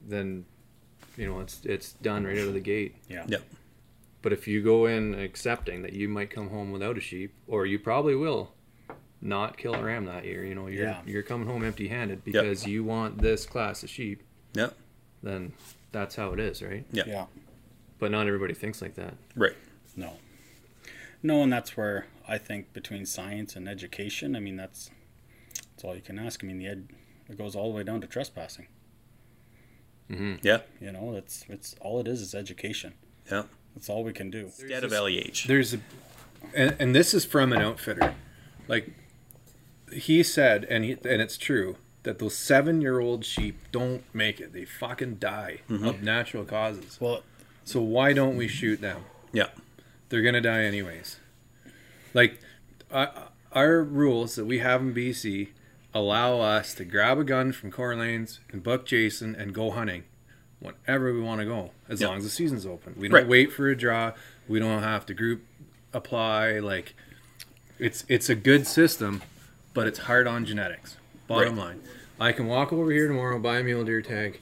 then, you know, it's it's done right out of the gate. Yeah. Yeah. But if you go in accepting that you might come home without a sheep, or you probably will not kill a ram that year, you know, you're Yeah. you're coming home empty-handed because you want this class of sheep, Yeah. then that's how it is, right? Yeah. Yeah. But not everybody thinks like that. Right. No. No, and that's where I think between science and education, I mean, that's that's all you can ask. I mean, the ed it goes all the way down to trespassing. Mm-hmm. Yeah. You know, that's it's all it is is education. Yeah. That's all we can do. Instead of LEH. There's a, and, and this is from an outfitter. Like he said, and he, and it's true that those seven year old sheep don't make it. They fucking die of natural causes. Well, So why don't we shoot them? Yeah. They're gonna die anyways. Like uh, our rules that we have in BC allow us to grab a gun from Core Lanes and buck Jason and go hunting whenever we want to go, as Yeah. long as the season's open. We don't Right. wait for a draw. We don't have to group apply. Like it's it's a good system, but it's hard on genetics. Bottom line, I can walk over here tomorrow, buy a mule deer tag,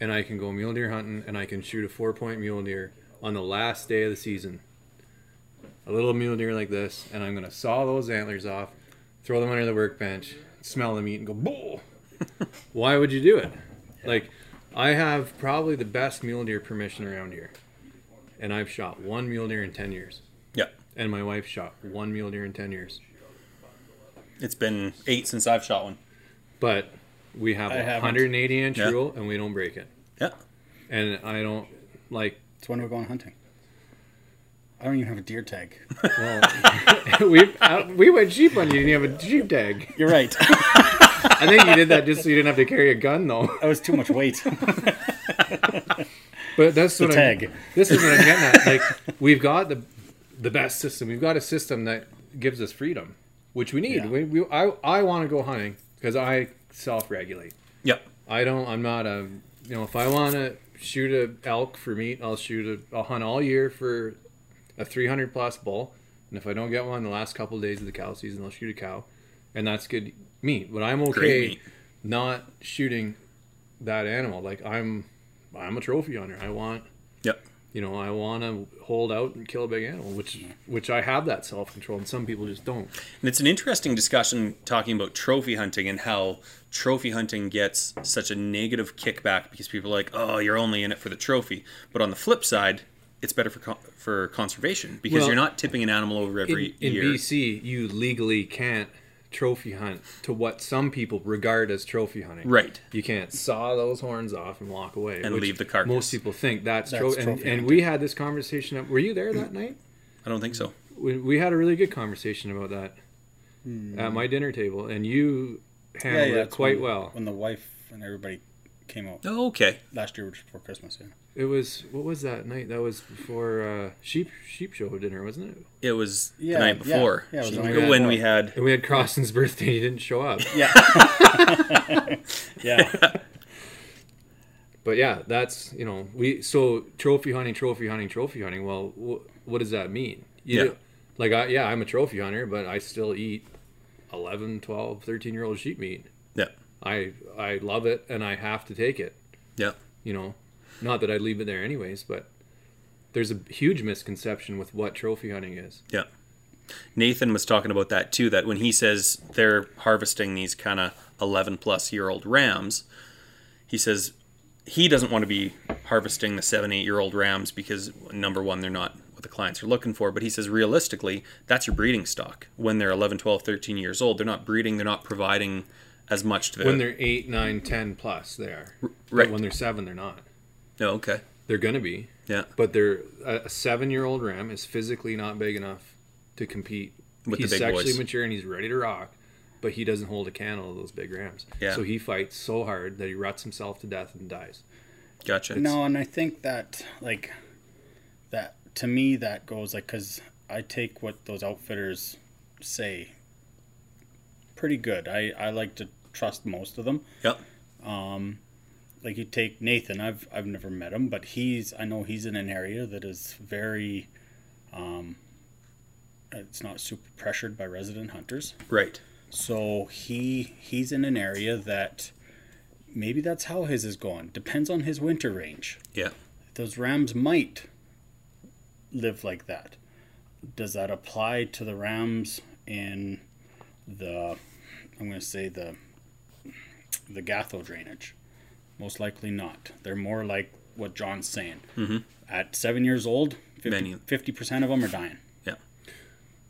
and I can go mule deer hunting, and I can shoot a four point mule deer on the last day of the season. A little mule deer like this, and I'm gonna saw those antlers off, throw them under the workbench, smell the meat, and go bull. Why would you do it? Like, I have probably the best mule deer permission around here, and I've shot one mule deer in ten years, Yeah. and my wife shot one mule deer in ten years. It's been eight since I've shot one. But we have I a haven't. 180 inch Yeah. rule, and we don't break it. Yeah. and I don't like. it's when we're going hunting. I don't even have a deer tag. Well, we uh, we went sheep hunting. You didn't have a sheep tag. You're right. I think you did that just so you didn't have to carry a gun, though. that was too much weight. But that's The what tag. I'm, This is what I'm getting at. Like we've got the the best system. We've got a system that gives us freedom, which we need. Yeah. We, we, I I want to go hunting because I self regulate. Yeah. I don't. I'm not a. You know, if I want to shoot a elk for meat, I'll shoot a. I'll hunt all year for a 300 plus bull, and if I don't get one the last couple of days of the cow season, I'll shoot a cow, and that's good meat. But I'm okay not shooting that animal. Like I'm, I'm a trophy hunter. I want. Yep. You know, I want to hold out and kill a big animal, which which I have that self control, and some people just don't. And it's an interesting discussion talking about trophy hunting and how trophy hunting gets such a negative kickback because people are like, "Oh, you're only in it for the trophy." But on the flip side, it's better for for conservation because Well, you're not tipping an animal over every in, in year. BC, you legally can't trophy hunt to what some people regard as trophy hunting. Right. You can't saw those horns off and walk away And leave the carcass. Most people think that's, That's tro- and, trophy and hunting. we had this conversation. Up, were you there that night? I don't think so. We, we had a really good conversation about that hmm. at my dinner table, and you handled it quite when, well. When the wife and everybody came out Oh, okay. last year, just before Christmas. Yeah. It was what was that night? That was before uh, sheep sheep show dinner, wasn't it? It was Yeah, the night before. Yeah, it was night when before. we had And we had Croston's birthday. He didn't show up. Yeah. yeah. But but yeah, that's you know we so trophy hunting, trophy hunting, trophy hunting. Well, wh- what does that mean? You Yeah. know, like I, yeah, I'm a trophy hunter, but I still eat 11, 12, 13 year old sheep meat. Yeah. I I love it and I have to take it. Yeah. You know, not that I'd leave it there anyways, but there's a huge misconception with what trophy hunting is. Yeah. Nathan was talking about that too, that when he says they're harvesting these kind of 11 plus year old rams, he says he doesn't want to be harvesting the seven, eight year old rams because number one, they're not what the clients are looking for. But he says realistically, that's your breeding stock. When they're 11, 12, 13 years old, they're not breeding, they're not providing as much to the. When they're 8, 9, 10 plus, they are. But right. when they're 7, they're not. Oh, okay. They're going to be. Yeah. But they're a seven year old ram is physically not big enough to compete. With the he's big sexually boys. mature and he's ready to rock, but he doesn't hold a candle to those big rams. Yeah. So he fights so hard that he ruts himself to death and dies. Gotcha. No, and I think that like that to me that goes like because I take what those outfitters say pretty good. I I like to trust most of them. Yep. Um, Like you take Nathan. I've I've never met him, but he's I know he's in an area that is very. Um, it's not super pressured by resident hunters. Right. So he he's in an area that maybe that's how his is going. Depends on his winter range. Yeah. Those rams might live like that. Does that apply to the rams in the I'm going to say the the Gathto drainage? Most likely not. They're more like what John's saying. Mm-hmm. At seven years old, Many. 50 percent of them are dying. Yeah.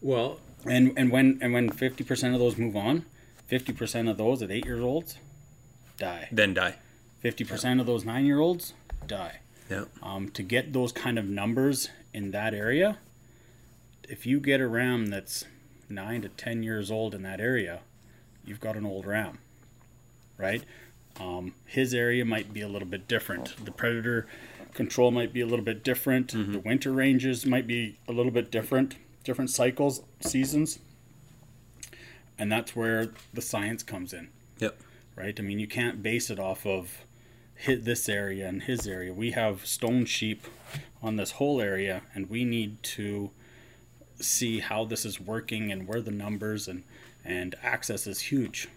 Well, And and when and when fifty percent of those move on, fifty percent of those at eight years olds die. Then die. Fifty percent of those nine year olds die. Yeah. Um, to get those kind of numbers in that area, if you get a ram that's nine to ten years old in that area, you've got an old ram, right? Um, his area might be a little bit different. The predator control might be a little bit different. The winter ranges might be a little bit different. Different cycles, seasons, and that's where the science comes in Yep. right? I mean, you can't base it off of hit this area and his area. We have stone sheep on this whole area, and we need to see how this is working and where the numbers and and access is huge,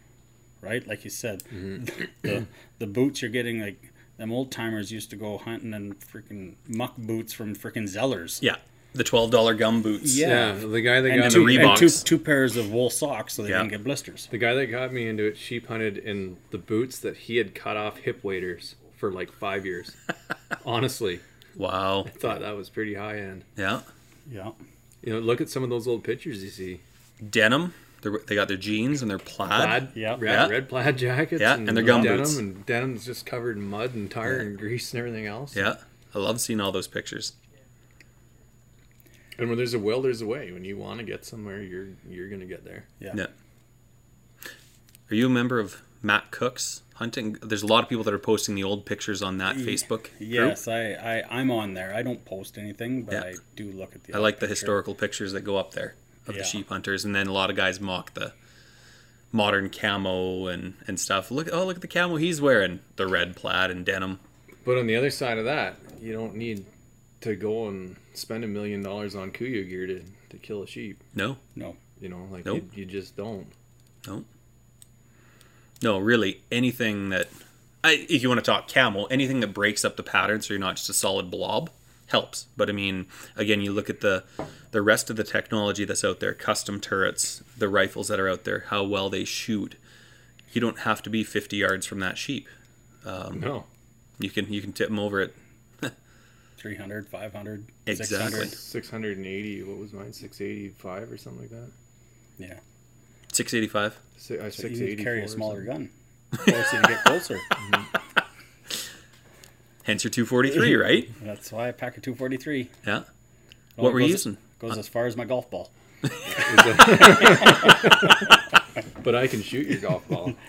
right? Like you said, mm-hmm. the the boots you're getting like them old timers used to go hunting in freaking muck boots from freaking Zellers. Yeah. The $12 gum boots. Yeah. yeah, the guy that And, got two, the me, and two, two pairs of wool socks so they Yeah. didn't get blisters. the guy that got me into it sheep hunted in the boots that he had cut off hip waders for like five years. Honestly, Wow. I thought that was pretty high end. Yeah. Yeah. You know, look at some of those old pictures you see. Denim. They're, they got their jeans and their plaid. plaid, yeah. red, Yeah. red plaid jackets, Yeah, and their gum denim, boots. and denim's just covered in mud and tire and grease and everything else. Yeah. I love seeing all those pictures. And when there's a will, there's a way. When you want to get somewhere, you're you're gonna get there. Yeah. Yeah. Are you a member of Matt Cook's hunting? There's a lot of people that are posting the old pictures on that Facebook group. Yes, I, I I'm on there. I don't post anything, but Yeah. I do look at the. I like the picture. historical pictures that go up there of Yeah. the sheep hunters, and then a lot of guys mock the modern camo and and stuff. Look, oh look at the camo he's wearing, the red plaid and denim. But on the other side of that, you don't need to go and spend a million dollars on Kuiu gear to, to kill a sheep. No, No, You know, like Nope. you, you just don't. no, no. Really, anything that, I, if you want to talk camo, anything that breaks up the pattern, so you're not just a solid blob, helps. But I mean, again, you look at the the rest of the technology that's out there, custom turrets, the rifles that are out there, how well they shoot. You don't have to be 50 yards from that sheep. No. You can you can tip them over it 300, 500, Exactly. 600. 680, what was mine? 685 or something like that? Yeah, 685. Si- uh, so you need to carry a smaller gun. Force you to get closer. Hence your 243, right? That's why I pack a 243. Yeah. It What only were you goes- using? Goes as far as my golf ball. But I can shoot your golf ball.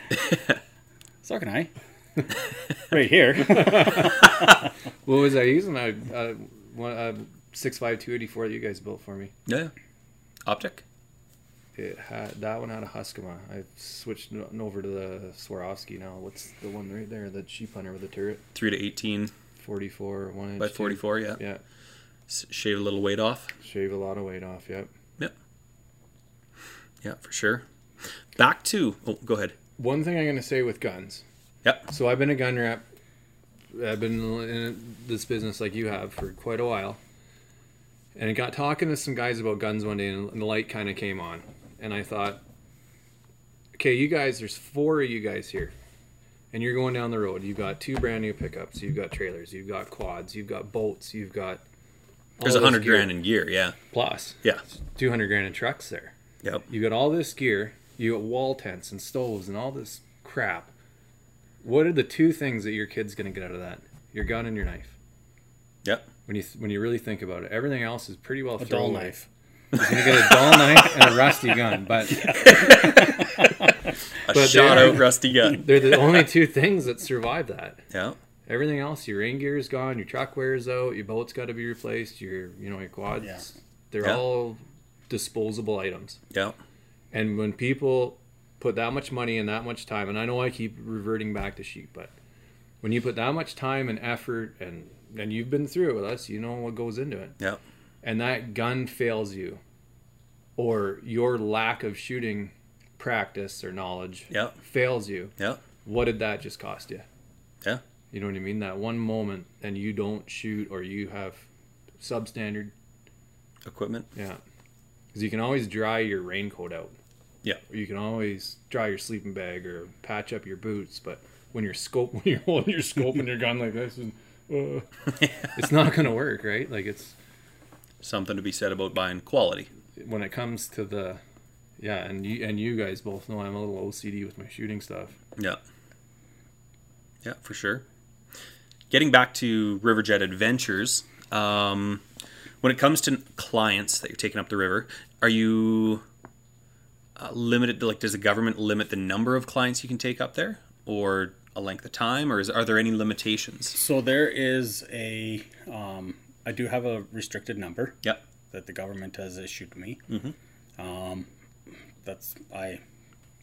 So can I. right here. what was I using? I uh, one uh, 6.5 284 that you guys built for me. Yeah. Optic. It had that one had a Huskemaw. I switched over to the Swarovski now. What's the one right there? The sheep hunter with the turret, Three to eighteen forty four one inch. by forty-four. Yeah. Yeah, S- Shave a little weight off. shave a lot of weight off. Yep. Yep. Yeah, for sure. Back to. Oh, go ahead. One thing I'm gonna say with guns. Yep. So I've been a gun rep. I've been in this business like you have for quite a while. And I got talking to some guys about guns one day, and the light kind of came on. And I thought, okay, you guys, there's four of you guys here. And you're going down the road. You've got two brand new pickups. You've got trailers. You've got quads. You've got boats. You've got. There's a hundred grand in gear. Yeah. Plus. Yeah. 200 grand in trucks there. Yep. You got all this gear, you got wall tents and stoves and all this crap. What are the two things that your kid's going to get out of that? Your gun and your knife. Yep. When you th- when you really think about it, everything else is pretty well A dull thrown away. knife. He's going to get a dull knife and a rusty gun, but A But shot they're- out rusty gun. they're the only two things that survive that. Yeah. Everything else, your rain gear is gone, your truck wears out, your boat's got to be replaced, your you know your quads, Yeah. they're Yeah. all disposable items. Yeah. And when people put that much money and that much time, and I know I keep reverting back to sheep, but when you put that much time and effort, and and you've been through it with us, you know what goes into it. Yeah. And that gun fails you, or your lack of shooting practice or knowledge Yeah. fails you. Yeah. What did that just cost you? Yeah. You know what I mean? That one moment, and you don't shoot, or you have substandard. Equipment. Yeah, because you can always dry your raincoat out. Yeah. Or you can always dry your sleeping bag or patch up your boots, but when you're scope when you're holding your scope and your gun like this, and, uh, it's not gonna work, right? Like it's Something to be said about buying quality. when it comes to the, yeah, and you and you guys both know I'm a little OCD with my shooting stuff. Yeah. Yeah, for sure. Getting back to Riverjet Adventures, um, when it comes to clients that you're taking up the river, are you uh, limited? Like, does the government limit the number of clients you can take up there, or a length of time, or is, are there any limitations? So there is a, um, I do have a restricted number Yep. that the government has issued me. Mhm. Um, that's I,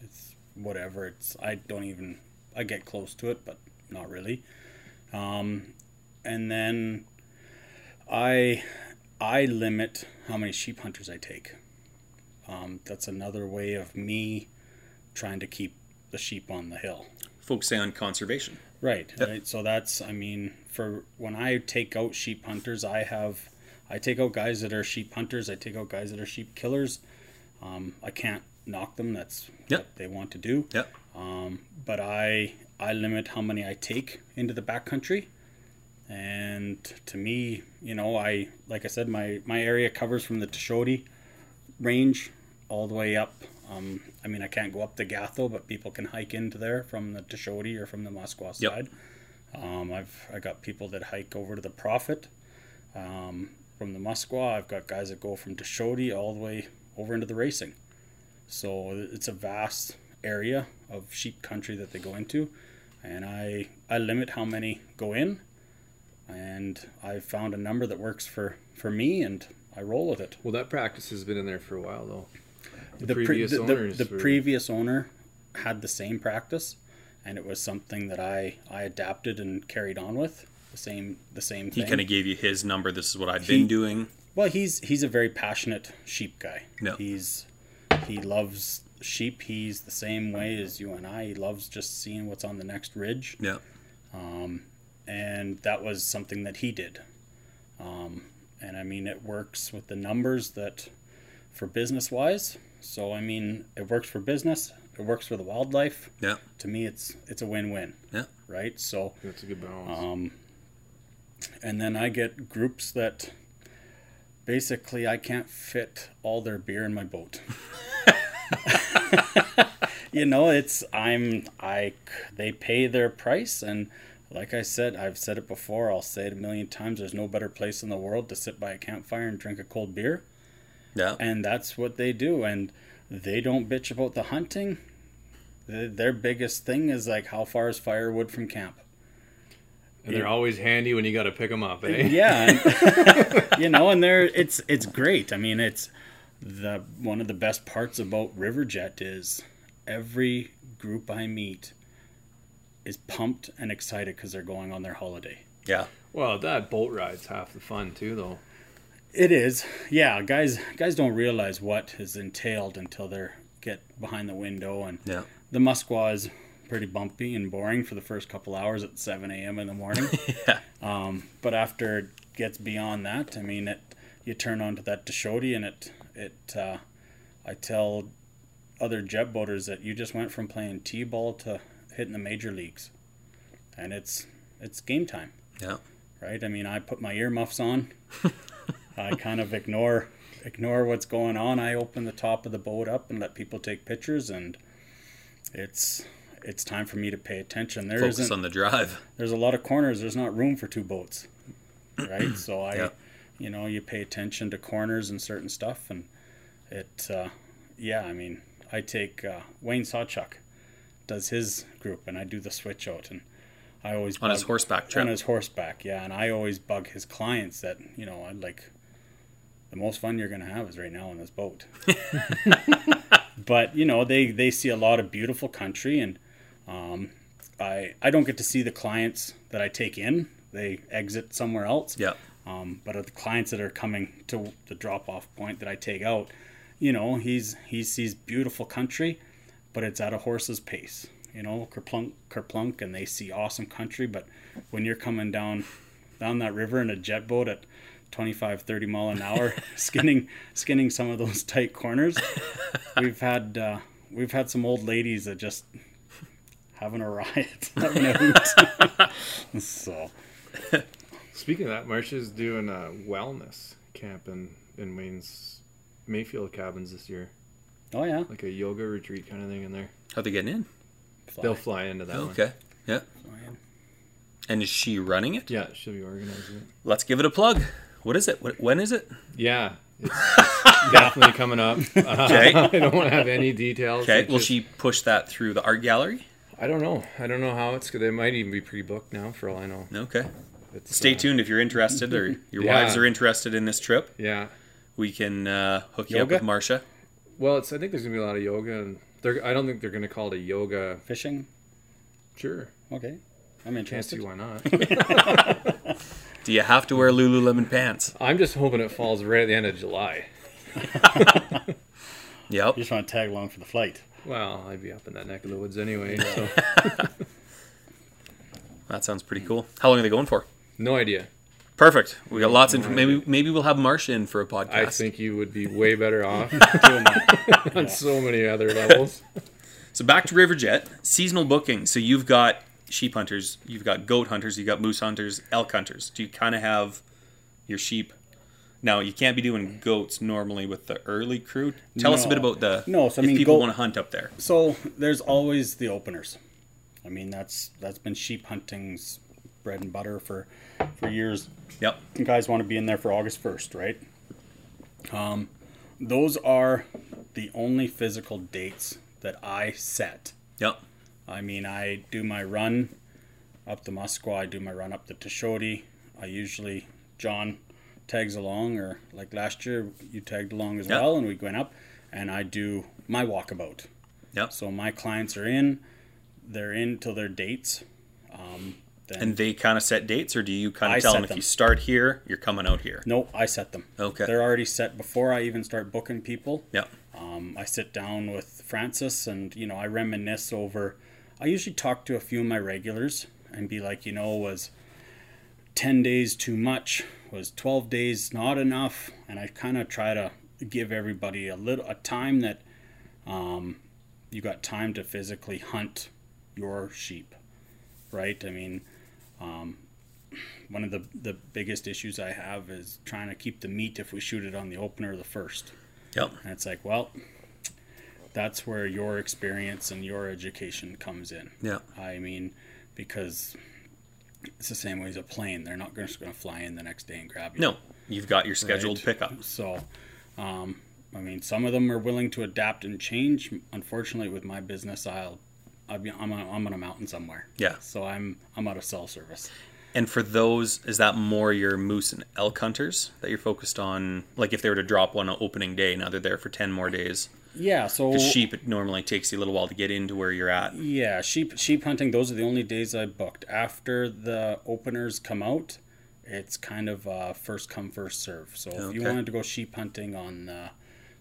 it's whatever. It's I don't even I get close to it, but not really. Um, and then I I limit how many sheep hunters I take. Um, that's another way of me trying to keep the sheep on the hill. Focusing on conservation. Right, Yep. right. So that's, I mean, for when I take out sheep hunters, I have, I take out guys that are sheep hunters. I take out guys that are sheep killers. Um, I can't knock them. That's Yep. what they want to do. Yep. Um, but I, I limit how many I take into the backcountry. And to me, you know, I, like I said, my, my area covers from the Tuchodi range all the way up. Um, I mean, I can't go up to Gathto, but people can hike into there from the Tuchodi or from the Yep. side. Um, I've I got people that hike over to the Prophet um, from the Muskwa. I've got guys that go from Tuchodi all the way over into the racing. So it's a vast area of sheep country that they go into, and I I limit how many go in, and I found a number that works for for me, and I roll with it. Well, that practice has been in there for a while, though. The, pre- previous the, the- owners the were- previous owner had the same practice and it was something that I, I adapted and carried on with the same the same thing. He kind of gave you his number. This is what I've He- been doing. well, he's he's a very passionate sheep guy. Yeah. He's he loves sheep. He's the same way as you and I. He loves just seeing what's on the next ridge. Yeah. Um, and that was something that he did. Um, and I mean, it works with the numbers that for business wise. So I mean, it works for business. It works for the wildlife. Yeah. To me, it's it's a win-win. Yeah. Right. So, That's a good balance. um, and then I get groups that basically I can't fit all their beer in my boat. you know, it's I'm I they pay their price and like I said, I've said it before, I'll say it a million times, there's no better place in the world to sit by a campfire and drink a cold beer. Yeah. And that's what they do and they don't bitch about the hunting. Th- Their biggest thing is like how far is firewood from camp? and they're always handy when you got to pick them up, eh? yeah and, you know and they're it's it's great i mean it's the one of the best parts about Riverjet is every group I meet is pumped and excited because they're going on their holiday. Yeah. Well, that boat ride's half the fun too, though. It is, yeah. Guys, guys don't realize what is entailed until they're get behind the window, and Yeah. the Muskwa is pretty bumpy and boring for the first couple hours at 7 a.m. in the morning. Yeah. Um, but after it gets beyond that, I mean, it you turn onto that Tuchodi and it it uh, I tell other jet boaters that you just went from playing t-ball to hitting the major leagues, and it's it's game time, Yeah. right? I mean, I put my earmuffs on, I kind of ignore ignore what's going on. I open the top of the boat up and let people take pictures, and it's it's time for me to pay attention. There Focus isn't on the drive. there's a lot of corners. There's not room for two boats, right? so I, Yeah. you know, you pay attention to corners and certain stuff, and it, uh, yeah. I mean, I take uh, Wayne Sawchuk does his group, and I do the switch out, and I always On his horseback trip. on his horseback, yeah. And I always bug his clients that you know, I'd like the most fun you're gonna have is right now on this boat. but you know, they they see a lot of beautiful country, and um, I I don't get to see the clients that I take in. They exit somewhere else. Yeah. Um, but the clients that are coming to the drop off point that I take out, you know, he's he sees beautiful country, but it's at a horse's pace. You know, kerplunk, kerplunk, and they see awesome country. But when you're coming down down that river in a jet boat at 25, 30 mile an hour, skinning skinning some of those tight corners, we've had uh, we've had some old ladies that just having a riot, having a hoot. so Speaking of that, Marcia's doing a wellness camp in, in Wayne's Mayfield cabins this year. oh yeah, Like a yoga retreat kind of thing in there. How they getting in? Fly. They'll fly into that one. Okay. Yeah. Flying. And is she running it? Yeah, she'll be organizing it. Let's give it a plug. What is it? When is it? Yeah, it's definitely coming up. Uh, Okay. I don't want to have any details. Okay. It's Will just- she push that through the art gallery? I don't know. I don't know how it's gonna. It might even be pre-booked now, for all I know. Okay. It's, Stay uh, tuned if you're interested or your Yeah. wives are interested in this trip. Yeah. We can uh, hook you up with Marcia. Well, it's. I think there's gonna be a lot of yoga, and they're. I don't think they're gonna call it a yoga. Fishing. Sure. Okay. I'm Can't interested. see why not. Do you have to wear Lululemon pants? I'm just hoping it falls right at the end of July. Yep. You just want to tag along for the flight. Well, I'd be up in that neck of the woods anyway, so That sounds pretty cool. How long are they going for? no idea. Perfect. We got lots of Maybe maybe we'll have Marcia in for a podcast. I think you would be way better off Doing that. on so many other levels. So back to Riverjet, seasonal booking. So you've got sheep hunters, you've got goat hunters, you've got moose hunters, elk hunters. Do you kind of have your sheep? Now you can't be doing goats normally with the early crew. Tell us a bit about the No, so I mean, people goat- want to hunt up there. So there's always the openers. I mean, that's that's been sheep hunting's bread and butter for for years. Yep. You guys want to be in there for August first, right? Um, those are the only physical dates that I set. Yep. I mean, I do my run up the Muskwa, I do my run up the Tuchodi. I usually, John tags along, or like last year, you tagged along as Yeah. well, and we went up, and I do my walkabout. Yep. So my clients are in, they're in till their dates. Um, then, And they kind of set dates, or do you kind I of tell set them if you start here, you're coming out here? no, I set them. Okay. They're already set before I even start booking people. Yep. Um, I sit down with Francis and, you know, I reminisce over. I usually talk to a few of my regulars and be like, you know, was 10 days too much? Was 12 days not enough? And I kind of try to give everybody a little a time that um, you got time to physically hunt your sheep, right? I mean, um, one of the, the biggest issues I have is trying to keep the meat if we shoot it on the opener or the first. Yep. And it's like, well, that's where your experience and your education comes in. Yeah. I mean, because it's the same way as a plane. They're not just going to fly in the next day and grab you. No, you've got your scheduled Right. pickup. So, um, I mean, some of them are willing to adapt and change. Unfortunately, with my business, I'll, I'll be, I'm, on, I'm on a mountain somewhere. Yeah. So I'm, I'm out of cell service. And for those, is that more your moose and elk hunters that you're focused on? Like if they were to drop one on opening day, now they're there for 10 more days. Yeah, so sheep, it normally takes you a little while to get into where you're at. Yeah, sheep sheep hunting. Those are the only days I booked. After the openers come out, it's kind of uh, first come first serve. So if you wanted to go sheep hunting on the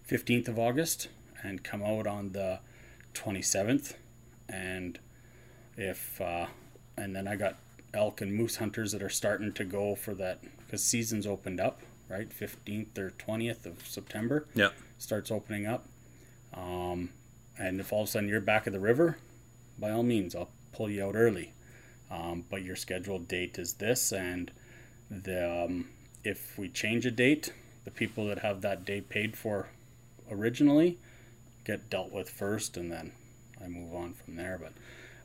fifteenth of August and come out on the twenty seventh, and if uh, and then I got elk and moose hunters that are starting to go for that because season's opened up right fifteenth or twentieth of September Yeah. starts opening up. Um, and if all of a sudden you're back at the river, by all means, I'll pull you out early. Um, but your scheduled date is this, and the um, if we change a date, the people that have that day paid for originally get dealt with first, and then I move on from there. But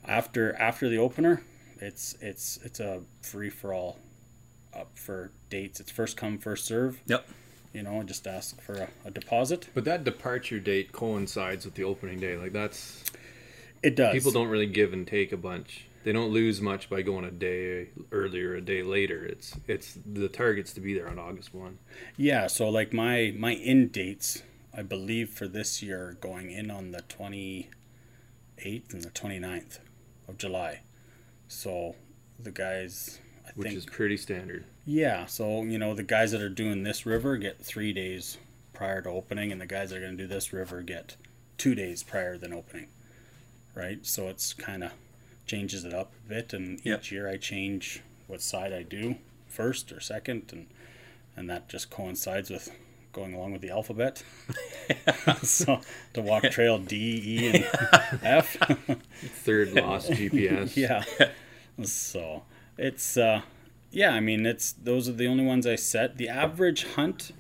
after after the opener, it's it's it's a free for all up for dates. It's first come first serve. Yep. You know, just ask for a, a deposit. But that departure date coincides with the opening day. Like that's It does. people don't really give and take a bunch. They don't lose much by going a day earlier, a day later. It's it's the target's to be there on August one. Yeah, so like my my in dates, I believe for this year are going in on the 28th and the 29th of July. So the guys I which think is pretty standard. Yeah, so you know the guys that are doing this river get 3 days prior to opening and the guys that are going to do this river get 2 days prior than opening. Right? So it's kind of changes it up a bit and Yep. each year I change what side I do first or second and and that just coincides with going along with the alphabet. so to walk trail D, E, and F. Third lost GPS. yeah. So it's uh, yeah. I mean, it's those are the only ones I set. The average hunt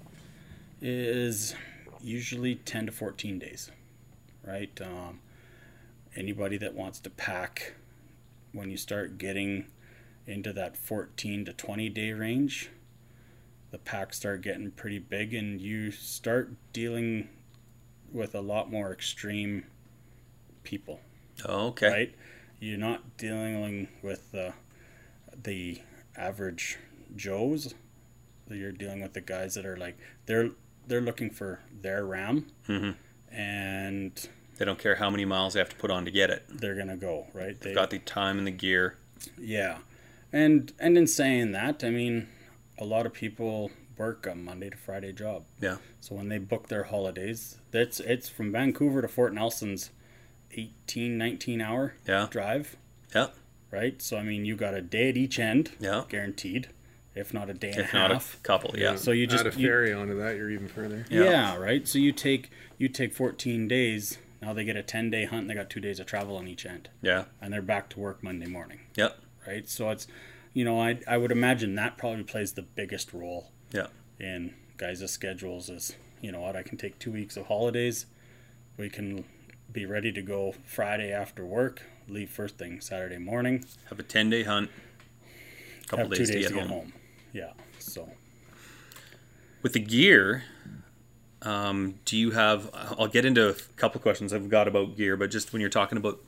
is usually ten to fourteen days, right? Um, anybody that wants to pack, when you start getting into that fourteen to twenty day range, the packs start getting pretty big, and you start dealing with a lot more extreme people Oh, okay. right? You're not dealing with the the average Joes. You're dealing with the guys that are like they're they're looking for their ram, Mhm. and They don't care how many miles they have to put on to get it. they're gonna go right. They They've got the time and the gear. yeah, and and in saying that, I mean, a lot of people work a Monday to Friday job. Yeah. So when they book their holidays, that's it's from Vancouver to Fort Nelson's 18, 19 hour Yeah. drive. Yeah. Right? So I mean, you got a day at each end, Yeah. guaranteed, if not a day and If a not half. a couple. Yeah. So you just add a you- ferry onto that, you're even further. Yeah. yeah. right. So you take you take 14 days. Now they get a 10 day hunt. And they got two days of travel on each end, Yeah. and they're back to work Monday morning, Yep. right? So it's, you know, I I would imagine that probably plays the biggest role Yeah. in guys' schedules. Is you know what I can take two weeks of holidays. We can be ready to go Friday after work. Leave first thing Saturday morning. Have a 10 day hunt. A Couple have days, two days to get home. Yeah. So. With the gear, um, do you have? I'll get into a couple questions I've got about gear, but just when you're talking about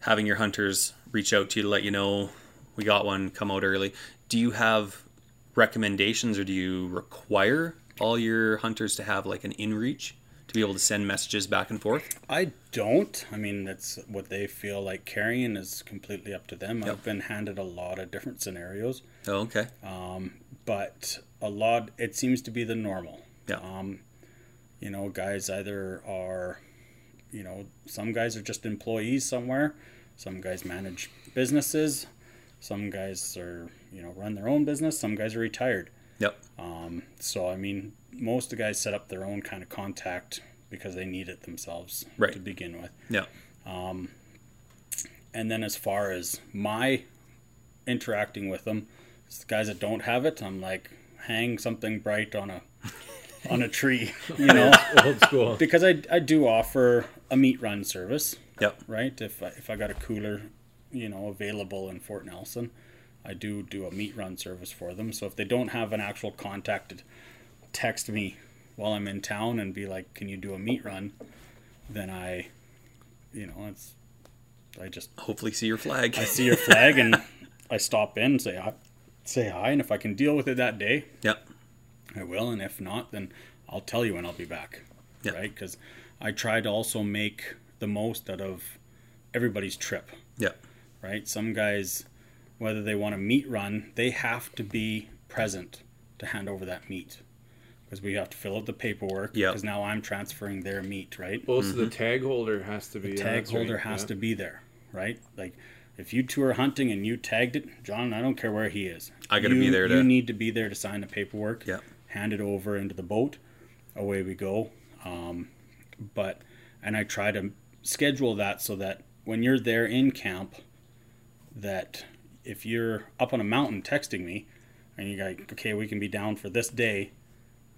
having your hunters reach out to you to let you know we got one, come out early. Do you have recommendations, or do you require all your hunters to have like an in-reach to be able to send messages back and forth? I don't. I mean, that's what they feel like carrying is completely up to them. Yep. I've been handed a lot of different scenarios, Oh, okay. Um, but a lot, it seems to be the normal. Yeah. Um, you know, guys either are, you know, some guys are just employees somewhere, some guys manage businesses, some guys are, you know, run their own business, some guys are retired. Yep. Um, so, I mean, most of the guys set up their own kind of contact because they need it themselves Right. to begin with. Yeah. Um, and then as far as my interacting with them, it's the guys that don't have it, I'm like, hang something bright on a on a tree, you know, Old school. because I, I do offer a meat run service, Yep. right? If I, if I got a cooler, you know, available in Fort Nelson, I do do a meat run service for them. So if they don't have an actual contact to text me while I'm in town and be like, "Can you do a meat run?" Then I, you know, it's I just Hopefully, see your flag. I see your flag and I stop in, and say hi, say hi, and if I can deal with it that day, Yep. I will, and if not, then I'll tell you when I'll be back. Yeah. Right? Because I try to also make the most out of everybody's trip. Yep. Right? Some guys, whether they want a meat run, they have to be present to hand over that meat. Because we have to fill out the paperwork. Yep. Because now I'm transferring their meat, right? Well, so the tag holder has to be the tag that's holder right, has yeah. to be there, right? Like if you two are hunting and you tagged it, John, I don't care where he is. I gotta You- be there to- You need to be there to sign the paperwork. Yeah. Hand it over into the boat. Away we go. Um, but and I try to schedule that so that when you're there in camp, that if you're up on a mountain texting me, and you're like, okay, we can be down for this day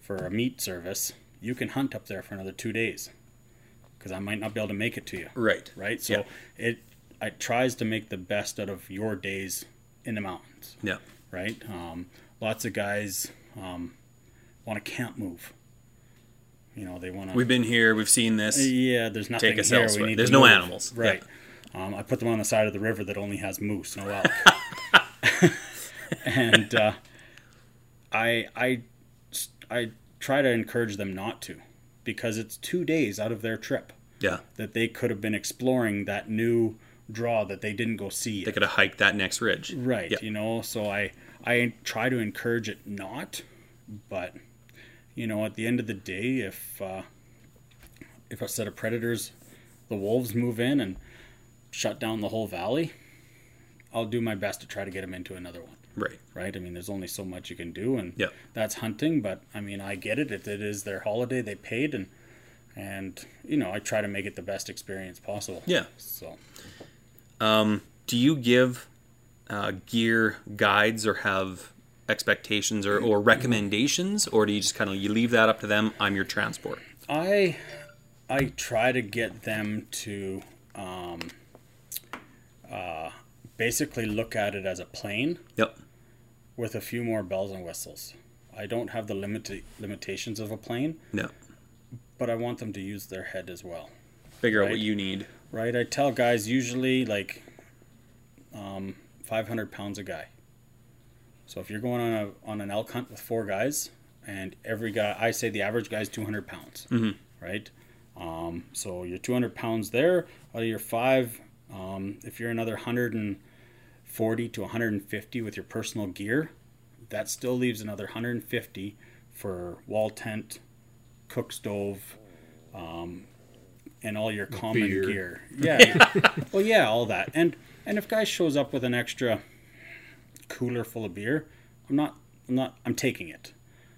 for a meat service, you can hunt up there for another two days because I might not be able to make it to you Right. right? So Yeah. it it tries to make the best out of your days in the mountains, Yeah. right? Um, lots of guys um, want to camp move. You know, they want to. We've been here. We've seen this. Yeah, there's nothing us here. elsewhere. We need There's no move. animals. right? Um, I put them on the side of the river that only has moose, no elk. and uh, I I I try to encourage them not to, because it's two days out of their trip Yeah. that they could have been exploring that new draw that they didn't go see They yet. could have hiked that next ridge. Right, Yeah. you know, so I I try to encourage it not, but you know, at the end of the day, if uh, if a set of predators, the wolves move in and shut down the whole valley, I'll do my best to try to get them into another one. Right. Right? I mean, there's only so much you can do, and Yeah. that's hunting. But I mean, I get it. If it is their holiday; they paid, and and you know, I try to make it the best experience possible. Yeah. So Um, do you give uh, gear guides or have expectations or, or recommendations, or do you just kind of you leave that up to them? I'm your transport. I I try to get them to um, uh, basically look at it as a plane Yep. With a few more bells and whistles. I don't have the limit limitations of a plane, No. but I want them to use their head as well. Figure out what you need. Right? I tell guys usually like um, 500 pounds a guy. So if you're going on a on an elk hunt with four guys, and every guy, I say the average guy is 200 pounds, Mhm. right? Um, so you're 200 pounds there. Out of your five, um, if you're another 140 to 150 with your personal gear, that still leaves another 150 for wall tent, cook stove, um, and all your common Beer. gear. Yeah. well, yeah, all that. And and if guy shows up with an extra cooler full of beer, I'm not I'm not I'm taking it.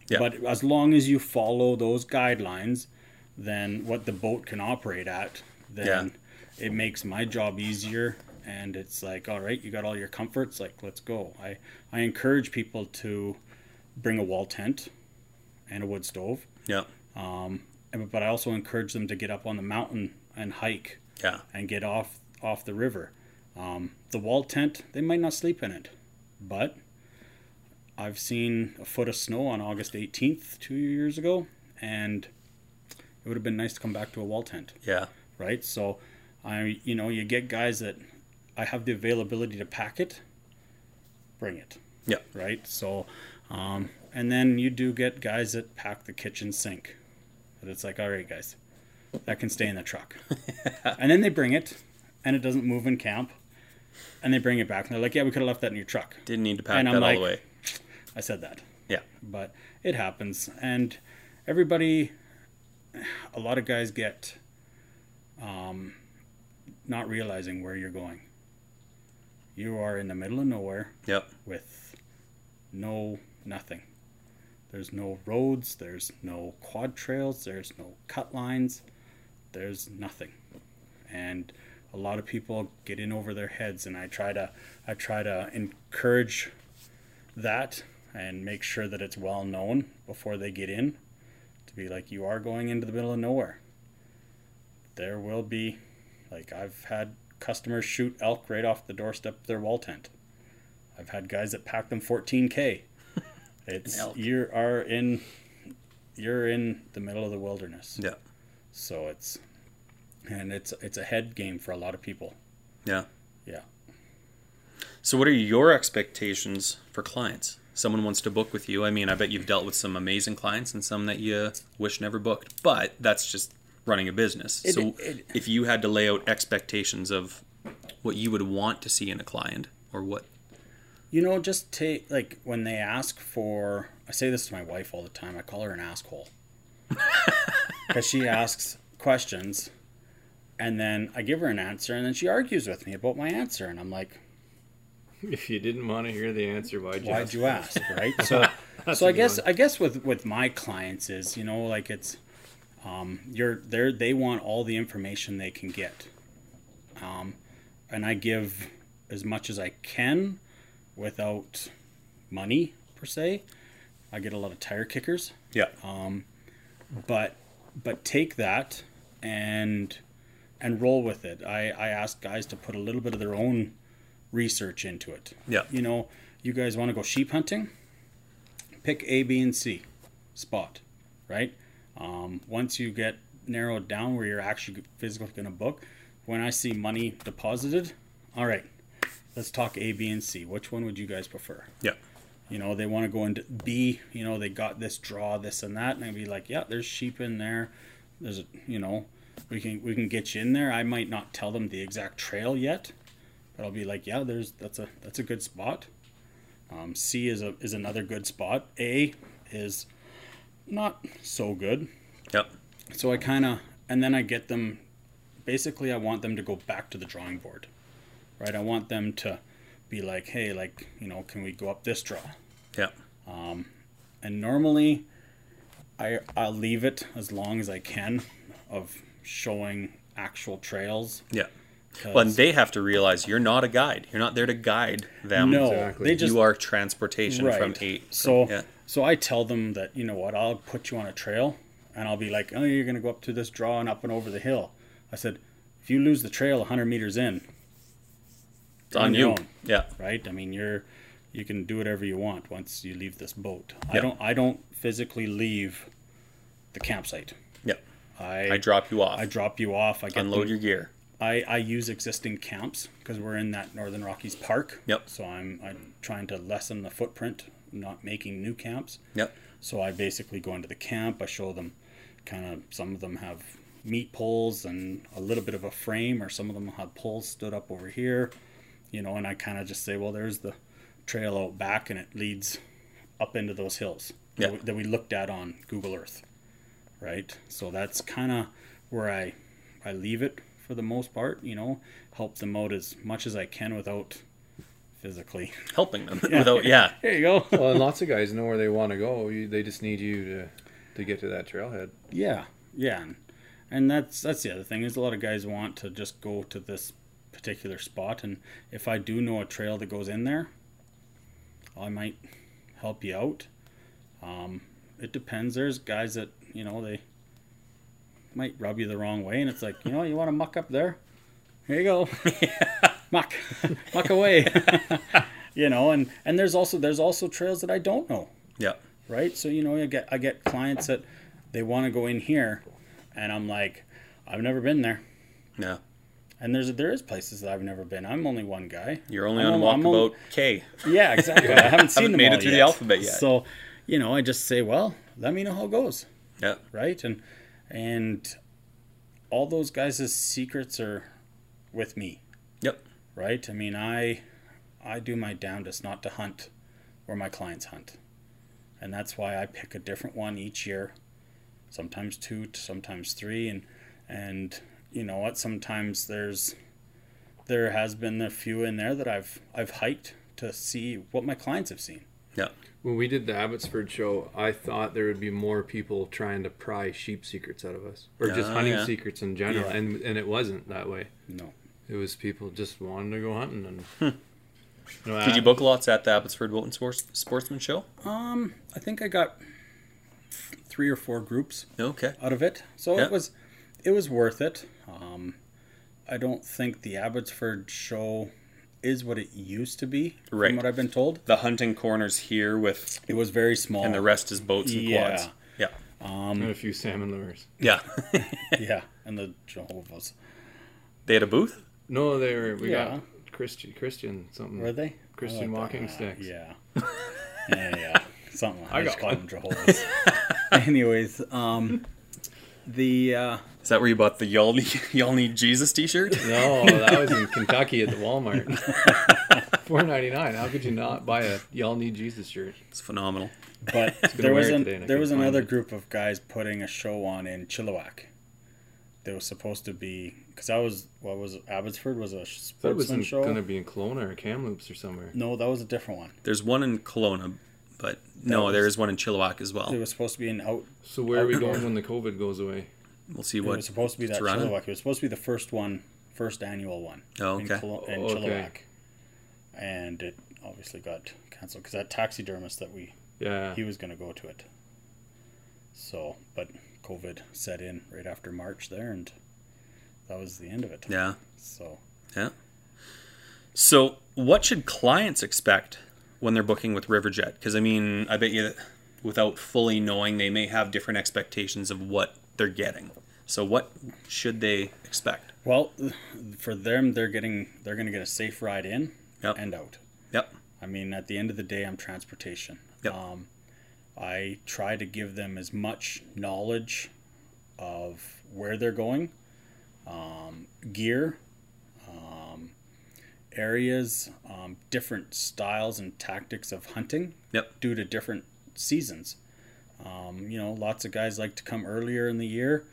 Yeah. But as long as you follow those guidelines, then what the boat can operate at, then it makes my job easier and it's like, all right, you got all your comforts, like let's go. I I encourage people to bring a wall tent and a wood stove. Yeah. Um, and- but I also encourage them to get up on the mountain and hike Yeah. and get off off the river. Um, the wall tent, they might not sleep in it, but I've seen a foot of snow on August 18th two years ago, and it would have been nice to come back to a wall tent, Yeah. right? So, I you know you get guys that I have the availability to pack it, bring it, Yeah. right? So, um, and then you do get guys that pack the kitchen sink, but it's like, all right, guys, that can stay in the truck, and then they bring it, and it doesn't move in camp, and they bring it back, and they're like, yeah, we could have left that in your truck. Didn't need to pack And that I'm all like- the way. I said that, Yeah. but it happens, and everybody, a lot of guys get, um, not realizing where you're going. You are in the middle of nowhere Yep. with no nothing. There's no roads, there's no quad trails, there's no cut lines, there's nothing. And a lot of people get in over their heads and I try to I try to encourage that and make sure that it's well known before they get in to be like you are going into the middle of nowhere. There will be like I've had customers shoot elk right off the doorstep of their wall tent. I've had guys that pack them 14k. It's you are in you're in the middle of the wilderness. Yeah. So it's and it's it's a head game for a lot of people. Yeah. Yeah. So, what are your expectations for clients? Someone wants to book with you. I mean, I bet you've dealt with some amazing clients and some that you wish never booked, but that's just running a business. It- so, it- if you had to lay out expectations of what you would want to see in a client or what, You know, just take like when they ask for. I say this to my wife all the time. I call her an asshole because she asks questions, and then I give her an answer, and then she argues with me about my answer, and I'm like, If you didn't want to hear the answer, why'd you? "Why'd ask? you ask?" Right? So, so I guess I guess with with my clients is you know like it's, um, you're they're they want all the information they can get, um, and I give as much as I can, without money per se. I get a lot of tire kickers. yeah, Um, but but take that and and roll with it. I I ask guys to put a little bit of their own research into it. yeah, You know, you guys want to go sheep hunting? Pick A, B, and C spot, right? Um, once you get narrowed down where you're actually physically going to book, when I see money deposited, all right, let's talk A, B, and C. Which one would you guys prefer? yeah, You know, they want to go into B, you know, they got this draw, this and that, and I'd be like, yeah, there's sheep in there. There's a, you know, we can we can get you in there. I might not tell them the exact trail yet, but I'll be like, yeah, there's that's a that's a good spot. Um, C is a is another good spot. A is not so good. Yep. So I kind of, and then I get them. Basically, I want them to go back to the drawing board, right? I want them to be like, hey, like you know, can we go up this draw? yeah, um, and normally I I'll leave it as long as I can of showing actual trails. Yeah. Well, and they have to realize you're not a guide. You're not there to guide them. no, Exactly. they just you are transportation right. from eight. So yeah, so I tell them that you know what I'll put you on a trail, and I'll be like, oh, you're gonna go up to this draw and up and over the hill. I said, if you lose the trail 100 meters in, it's on you. own. Yeah, right? I mean, you're you can do whatever you want once you leave this boat. I don't I don't physically leave the campsite. yeah. I I drop you off. I drop you off. I get unload them- your gear. I, I use existing camps because we're in that Northern Rockies park. Yep. So I'm I'm trying to lessen the footprint, not making new camps. Yep. So I basically go into the camp. I show them, kind of some of them have meat poles and a little bit of a frame, or some of them have poles stood up over here, you know. And I kind of just say, well, there's the trail out back, and it leads up into those hills Yeah. that, we, that we looked at on Google Earth, right? So that's kind of where I I leave it for the most part, you know, help them out as much as I can without physically. Helping them without. Yeah, There you go. Well, and lots of guys know where they want to go. You, they just need you to to get to that trailhead. Yeah, yeah, and, and that's that's the other thing is a lot of guys want to just go to this particular spot, and if I do know a trail that goes in there, I might help you out. Um, it depends. There's guys that you know they might rub you the wrong way, and it's like you know you want to muck up there. Here you go, muck, muck away. you know, and and there's also there's also trails that I don't know yeah, right? So you know, I get I get clients that they want to go in here, and I'm like, I've never been there, yeah. and there's there is places that I've never been. I'm only one guy. You're only I'm on only- I'm only- K. Yeah, exactly. I haven't seen Haven't them made it through the alphabet yet. So, you know, I just say, well, let me know how it goes, Yeah, right? And and all those guys' secrets are with me, yep, right? I mean, I I do my damnedest not to hunt where my clients hunt. And that's why I pick a different one each year. Sometimes two, sometimes three and and you know what, sometimes there's there has been a few in there that I've I've hiked to see what my clients have seen. yeah, When we did the Abbotsford show, I thought there would be more people trying to pry sheep secrets out of us, or just Ah, hunting yeah. secrets in general, Yeah. and and it wasn't that way. No. It was people just wanting to go hunting and. You know. Did you book lots at the Abbotsford Wilton Sports Sportsman Show? Um, I think I got three or four groups Okay. out of it. So Yeah. it was it was worth it. Um, I don't think the Abbotsford show is what it used to be, Right. from what I've been told. The hunting corners here with, It was very small. and the rest is boats and Yeah. quads. Yeah. and a few salmon lures. Yeah. yeah, and the Jehovah's. they had a booth. No, they were. We Yeah. got Christian Christian something. Were they? Christian like walking that. sticks. Yeah. yeah, yeah. Something. I, I just got call them Jehovah's. Anyways, um, the uh, Is that where you bought the y'all need, y'all need Jesus T-shirt? No, that was in Kentucky at the Walmart. Four ninety nine. How could you not buy a "Y'all Need Jesus" shirt? It's phenomenal. but gonna there was an, today and I there was another it. group of guys putting a show on in Chilliwack. They was supposed to be because I was what was it, Abbotsford was a That was sportsman in, show. gonna be in Kelowna or Kamloops or somewhere. No, that was a different one. There's one in Kelowna, but no, was- there is one in Chilliwack as well. It was supposed to be an out. So where are we going when the COVID goes away? We'll see what. It was supposed to be that it's running. Chilliwack. It was supposed to be the first one, first annual one. Oh, in, okay. In Oh, okay. Chilliwack, and it obviously got canceled because that taxidermist that we Yeah. he was going to go to it. So, but COVID set in right after March there, and that was the end of it. Yeah. So, Yeah. So, what should clients expect when they're booking with Riverjet? Because I mean, I bet you, that without fully knowing, they may have different expectations of what they're getting. So, what should they expect? well, for them, they're getting they're going to get a safe ride in Yep. and out. Yep. I mean, at the end of the day, I'm transportation. Yep. Um, I try to give them as much knowledge of where they're going, um, gear, um, areas, um, different styles and tactics of hunting Yep. due to different seasons. Um, you know, lots of guys like to come earlier in the year.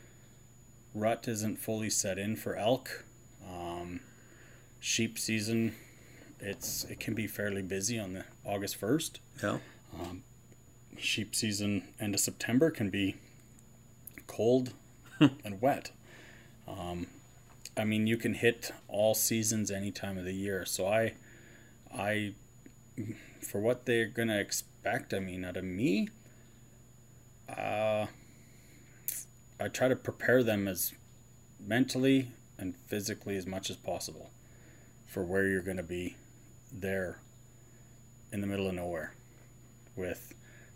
Rut isn't fully set in for elk. Um, sheep season, it's it can be fairly busy on the August first. Yeah. Sheep season end of September can be cold and wet. Um, I mean, you can hit all seasons any time of the year. So I, I, for what they're gonna expect, I mean, out of me, uh, I try to prepare them as mentally and physically as much as possible for where you're gonna be there in the middle of nowhere with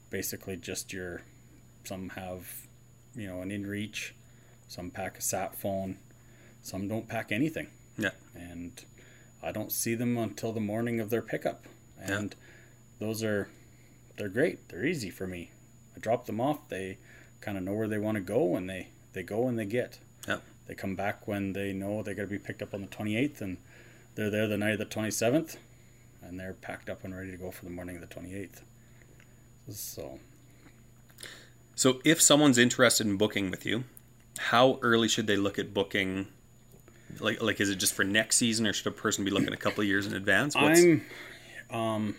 basically just your some have you know an inReach some pack a sat phone. Some don't pack anything. Yeah. and i don't see them until the morning of their pickup. And those are they're great. They're easy for me. I drop them off. They kind of know where they want to go and they they go and they get. Yep. they come back when they know they're going to be picked up on the 28th and they're there the night of the 27th and they're packed up and ready to go for the morning of the 28th so. So, if someone's interested in booking with you, how early should they look at booking? Like, like, is it just for next season, or should a person be looking a couple of years in advance? What's, I'm, um,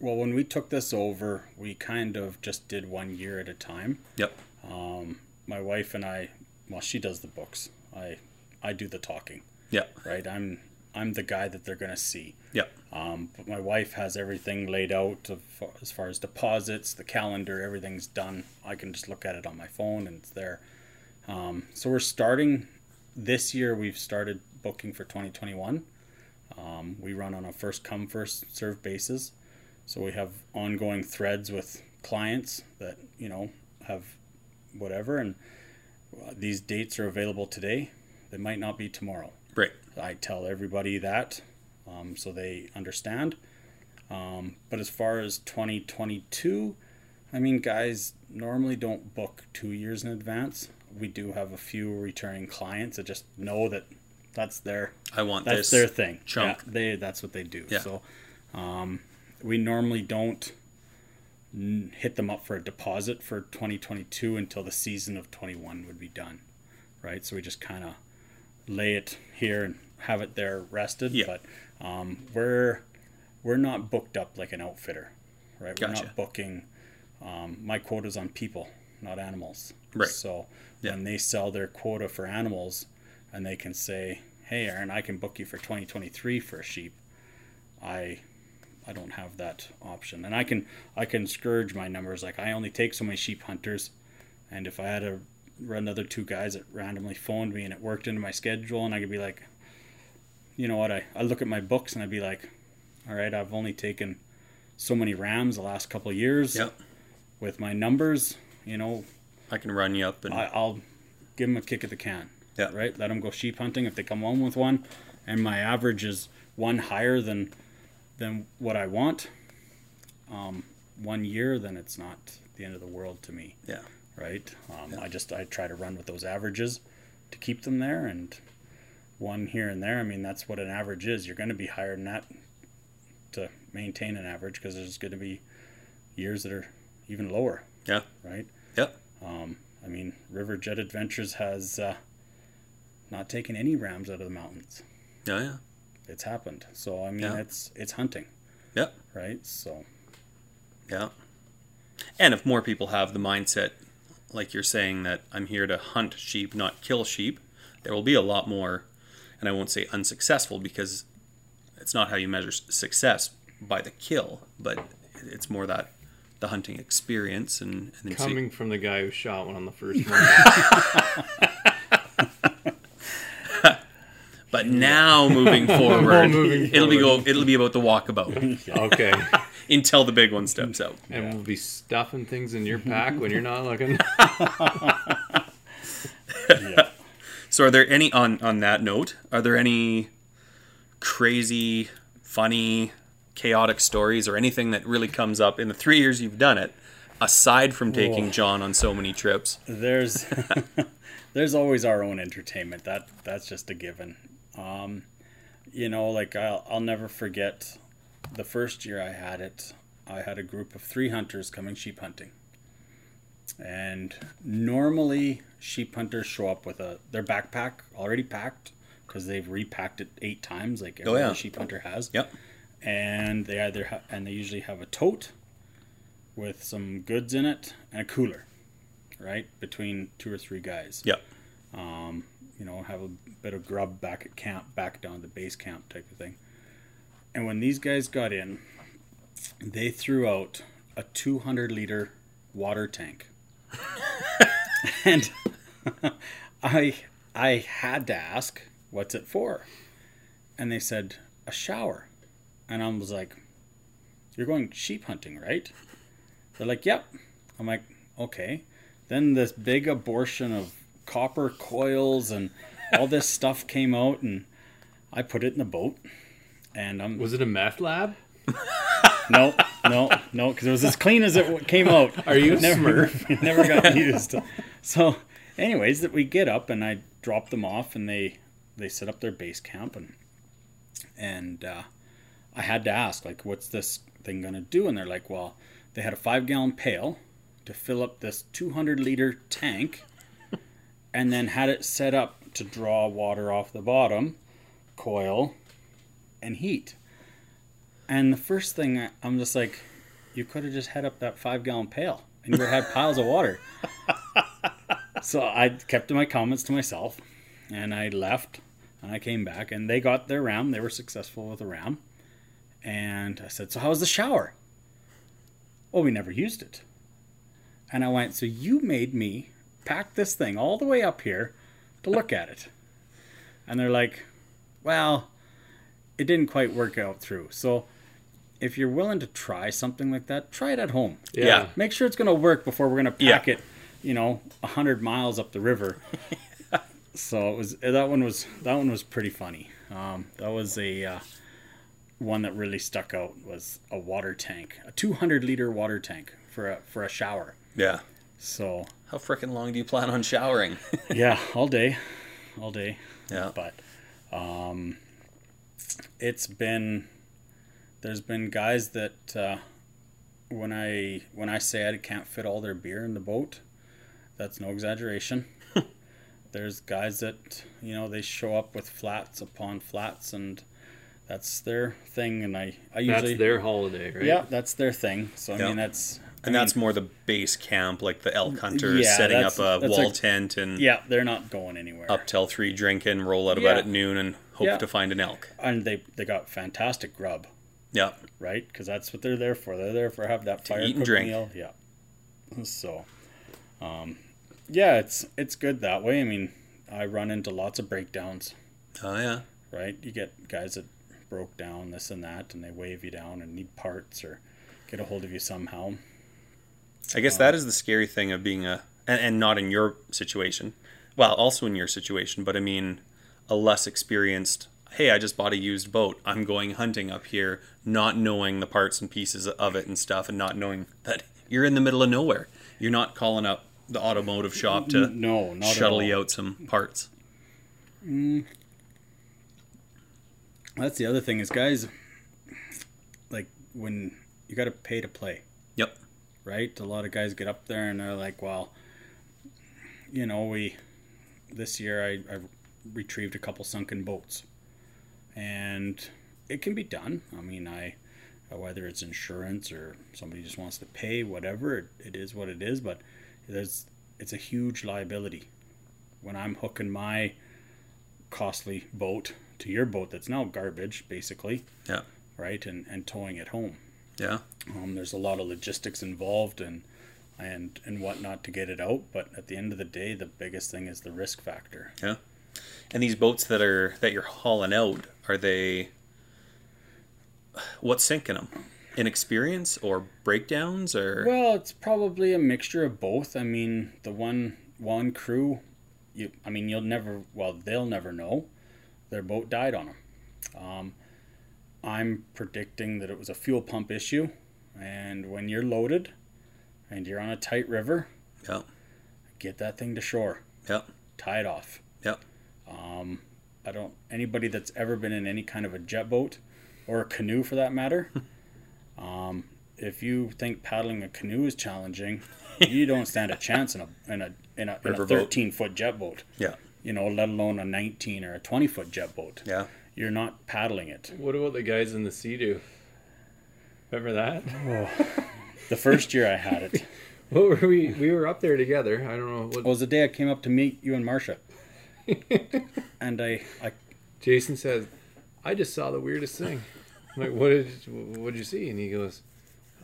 well, when we took this over, we kind of just did one year at a time. Yep. Um, my wife and I, well, she does the books. I, I do the talking. Yeah. Right. I'm, I'm the guy that they're gonna see. Yep. Um, but my wife has everything laid out as far as deposits, the calendar, everything's done. I can just look at it on my phone and it's there. Um, so we're starting this year. We've started booking for 2021. Um, we run on a first come first serve basis, so we have ongoing threads with clients that you know have whatever, and uh, these dates are available today. They might not be tomorrow. Right. I tell everybody that um, so they understand. Um, but as far as 2022, I mean, guys normally don't book two years in advance. We do have a few returning clients that just know that that's their I want that's this. their thing. chunk. Yeah, they that's what they do. Yeah. So um, we normally don't n- hit them up for a deposit for 2022 until the season of 21 would be done, right? So we just kind of lay it here and have it there rested. Yeah. But um, we're we're not booked up like an outfitter, right? Gotcha. We're not booking. Um, my quota's on people, not animals. Right. So Yeah. when they sell their quota for animals, and they can say, "Hey, Aaron, I can book you for 2023 for a sheep," I I don't have that option, and I can I can scourge my numbers. Like I only take so many sheep hunters, and if I had a another two guys that randomly phoned me and it worked into my schedule, and I could be like, you know what? I I look at my books and I'd be like, all right, I've only taken so many rams the last couple of years. Yep. With my numbers, you know, I can run you up and I, I'll give them a kick at the can. Yeah. Right. Let them go sheep hunting if they come home with one, and my average is one higher than than what I want, um, one year, then it's not the end of the world to me, Yeah. right? Um, I just I try to run with those averages to keep them there, and one here and there. I mean, that's what an average is. You're going to be higher than that to maintain an average because there's going to be years that are even lower, Yeah. right? Yep. Um, I mean, River Jet Adventures has uh, not taken any rams out of the mountains. Yeah. Yeah. It's happened. So I mean, Yeah. it's it's hunting, Yep. right? So Yeah. And if more people have the mindset, like you're saying, that I'm here to hunt sheep, not kill sheep, there will be a lot more, and I won't say unsuccessful because it's not how you measure success by the kill, but it's more that the hunting experience and, and then see- Coming from the guy who shot one on the first one. But now moving forward, moving it'll be go. It'll be about the walkabout okay. until the big one steps out. And we'll be stuffing things in your pack when you're not looking. yeah, So, are there any on on that note? Are there any crazy, funny, chaotic stories or anything that really comes up in the three years you've done it, aside from taking Whoa. John on so many trips? there's there's always our own entertainment. That that's just a given. Um, you know, like I'll I'll never forget the first year I had it. I had a group of three hunters coming sheep hunting. And normally sheep hunters show up with a their backpack already packed because they've repacked it eight times like every Oh, yeah. sheep hunter has. Yep. And they either ha- and they usually have a tote with some goods in it and a cooler, right? Between two or three guys. Yep. Um, you know, have a bit of grub back at camp, back down to base camp type of thing. And when these guys got in, they threw out a 200 liter water tank. and I I had to ask, what's it for? And they said, a shower. And I was like, you're going sheep hunting, right? They're like, yep. I'm like, okay. Then this big abortion of copper coils and all this stuff came out, and I put it in the boat. And I'm Was it a meth lab? no, no, no, because it was as clean as it came out. Are you a never, never got used. So, anyways, that we get up and I drop them off, and they they set up their base camp, and and uh, I had to ask like, what's this thing gonna do? And they're like, well, they had a five gallon pail to fill up this 200 liter tank, and then had it set up to draw water off the bottom, coil, and heat. And the first thing I'm just like, you could have just had up that five gallon pail and you would have had piles of water. so I kept my comments to myself and I left and I came back and they got their ram. They were successful with the ram. And I said, So how was the shower? Well, we never used it. And I went, So you made me pack this thing all the way up here to look at it. And they're like, Well, it didn't quite work out through. So if you're willing to try something like that, try it at home. Yeah. Make sure it's going to work before we're going to Yeah. pack it, you know, 100 miles up the river. so it was that one was that one was pretty funny. Um, that was a uh, one that really stuck out was a water tank, a 200 liter water tank for a for a shower. Yeah. So How freaking long do you plan on showering? yeah, all day, all day. yeah. but um, it's been there's been guys that uh, when I when I say I can't fit all their beer in the boat, that's no exaggeration. there's guys that you know they show up with flats upon flats and that's their thing and I I usually That's their holiday, right? yeah that's their thing so I Yeah. mean that's I And that's more the base camp, like the elk hunters Yeah, setting up a wall a- tent and yeah they're not going anywhere up till three drinking, roll out about Yeah. at noon and hope Yeah. to find an elk. and they they got fantastic grub Yeah. right? Because that's what they're there for. They're there for have that fire eat and cooked drink. meal. Yeah. So, um, yeah, it's it's good that way. I mean, I run into lots of breakdowns. Oh yeah. Right? You get guys that broke down this and that, and they wave you down and need parts or get a hold of you somehow. I guess that um, is the scary thing of being a and, and not in your situation. Well, also in your situation, but I mean a less experienced hey, I just bought a used boat. I'm going hunting up here, not knowing the parts and pieces of it and stuff, and not knowing that you're in the middle of nowhere. You're not calling up the automotive shop to no, shuttle you out some parts. Mm, That's the other thing is, guys, like when you got to pay to play, Yep. right? A lot of guys get up there and they're like, well, you know, we this year I, I retrieved a couple sunken boats, and it can be done. I mean, I uh, whether it's insurance or somebody just wants to pay, whatever it, it is, what it is. But there's it's a huge liability when I'm hooking my costly boat to your boat that's now garbage, basically, Yeah. right, and and towing it home. Yeah. Um, there's a lot of logistics involved and and and whatnot to get it out. But at the end of the day, the biggest thing is the risk factor. Yeah. And these boats that are that you're hauling out, are they what's sinking them? Inexperience or breakdowns or Well, it's probably a mixture of both. I mean, the one one crew, you I mean, you'll never well, they'll never know. Their boat died on them. Um, I'm predicting that it was a fuel pump issue, and when you're loaded and you're on a tight river, Yeah. get that thing to shore, Yeah. tie it off. Yeah. Um, I don't anybody that's ever been in any kind of a jet boat or a canoe for that matter. um, if you think paddling a canoe is challenging, you don't stand a chance in a in a in a, in a Riverboat. 13 foot jet boat. Yeah. You know, let alone a 19 or a 20 foot jet boat. Yeah. You're not paddling it. What about the guys in the Sea-Doo? Remember that? Oh. the first year I had it What were we? We were up there together. I don't know what. was the day I came up to meet you and Marcia. and I, I Jason says, "I just saw the weirdest thing." I'm like, "What did what did you see?" And he goes,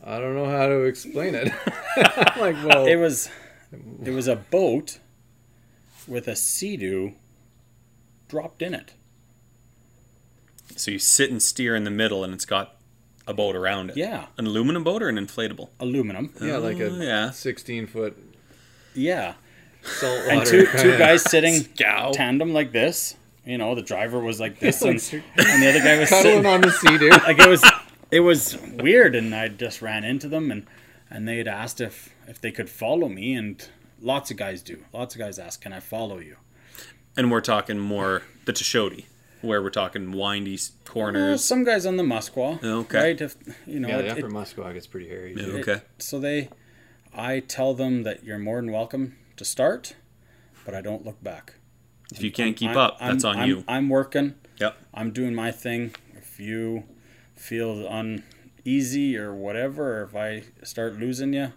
"I don't know how to explain it." I'm like, "Well, it was it was a boat with a sea-doo dropped in it. So you sit and steer in the middle and it's got a boat around it. Yeah, An aluminum boat or an inflatable? aluminum. yeah, like a Oh, yeah. 16 foot Yeah, saltwater." and two two guys sitting Scow. tandem like this. You know, the driver was like this, and, and the other guy was cuddling sitting. on the sea, dude. Like it was, it was weird, and I just ran into them, and and they had asked if if they could follow me, and lots of guys do. Lots of guys ask, "Can I follow you?" And we're talking more the Tuchodi, where we're talking windy s- Uh, corners. some guys on the Muskwa, Okay. right? If you know, Yeah, it- the it- upper Muskwa gets pretty hairy. Yeah. dude. Okay. so they, I tell them that you're more than welcome to start, but I don't look back. If you can't keep I'm- up, I'm- that's on I'm- you. I'm working. Yep. I'm doing my thing. If you feel uneasy or whatever, or if I start losing you,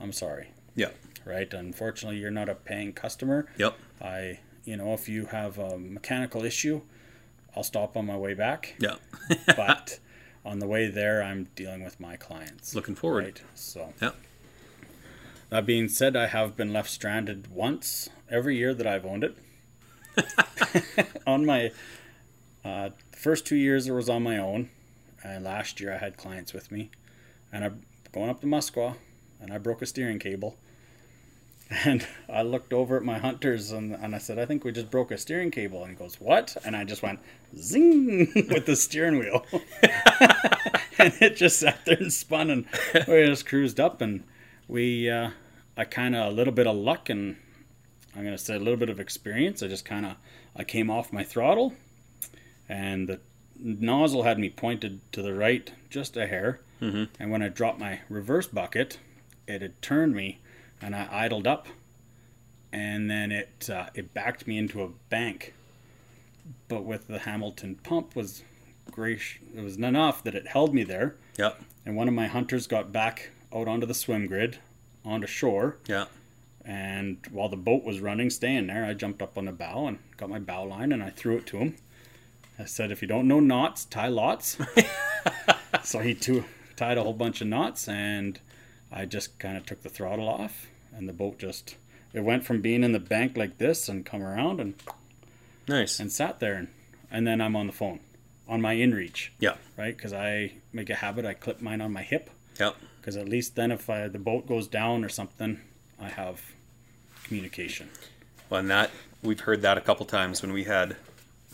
I'm sorry. Yep. Right? Unfortunately, you're not a paying customer. Yep. I, you know, if you have a mechanical issue, I'll stop on my way back. Yep. But on the way there, I'm dealing with my clients. Looking forward. Right. So. Yep. That being said, I have been left stranded once every year that I've owned it. on my uh, first two years, it was on my own, and last year I had clients with me, and I'm going up to Muskwa, and I broke a steering cable. And I looked over at my hunters and, and I said, I think we just broke a steering cable. And he goes, What? And I just went zing with the steering wheel. and it just sat there and spun and we just cruised up and we uh, I kind of a little bit of luck and I'm gonna say a little bit of experience. I just kind of I came off my throttle and the nozzle had me pointed to the right just a hair. Mm-hmm. And when I dropped my reverse bucket, it had turned me and I idled up and then it uh, it backed me into a bank. But with the Hamilton pump was great. It was enough that it held me there Yep. and one of my hunters got back out onto the swim grid onto shore Yeah. and while the boat was running staying there i jumped up on the bow and got my bow line and i threw it to him i said if you don't know knots tie lots so he too, tied a whole bunch of knots and i just kind of took the throttle off and the boat just it went from being in the bank like this and come around and Nice. and sat there and, and then i'm on the phone on my inreach Yeah. right because i make a habit i clip mine on my hip Yep. because at least then if I, the boat goes down or something i have communication Well, and that we've heard that a couple times when we had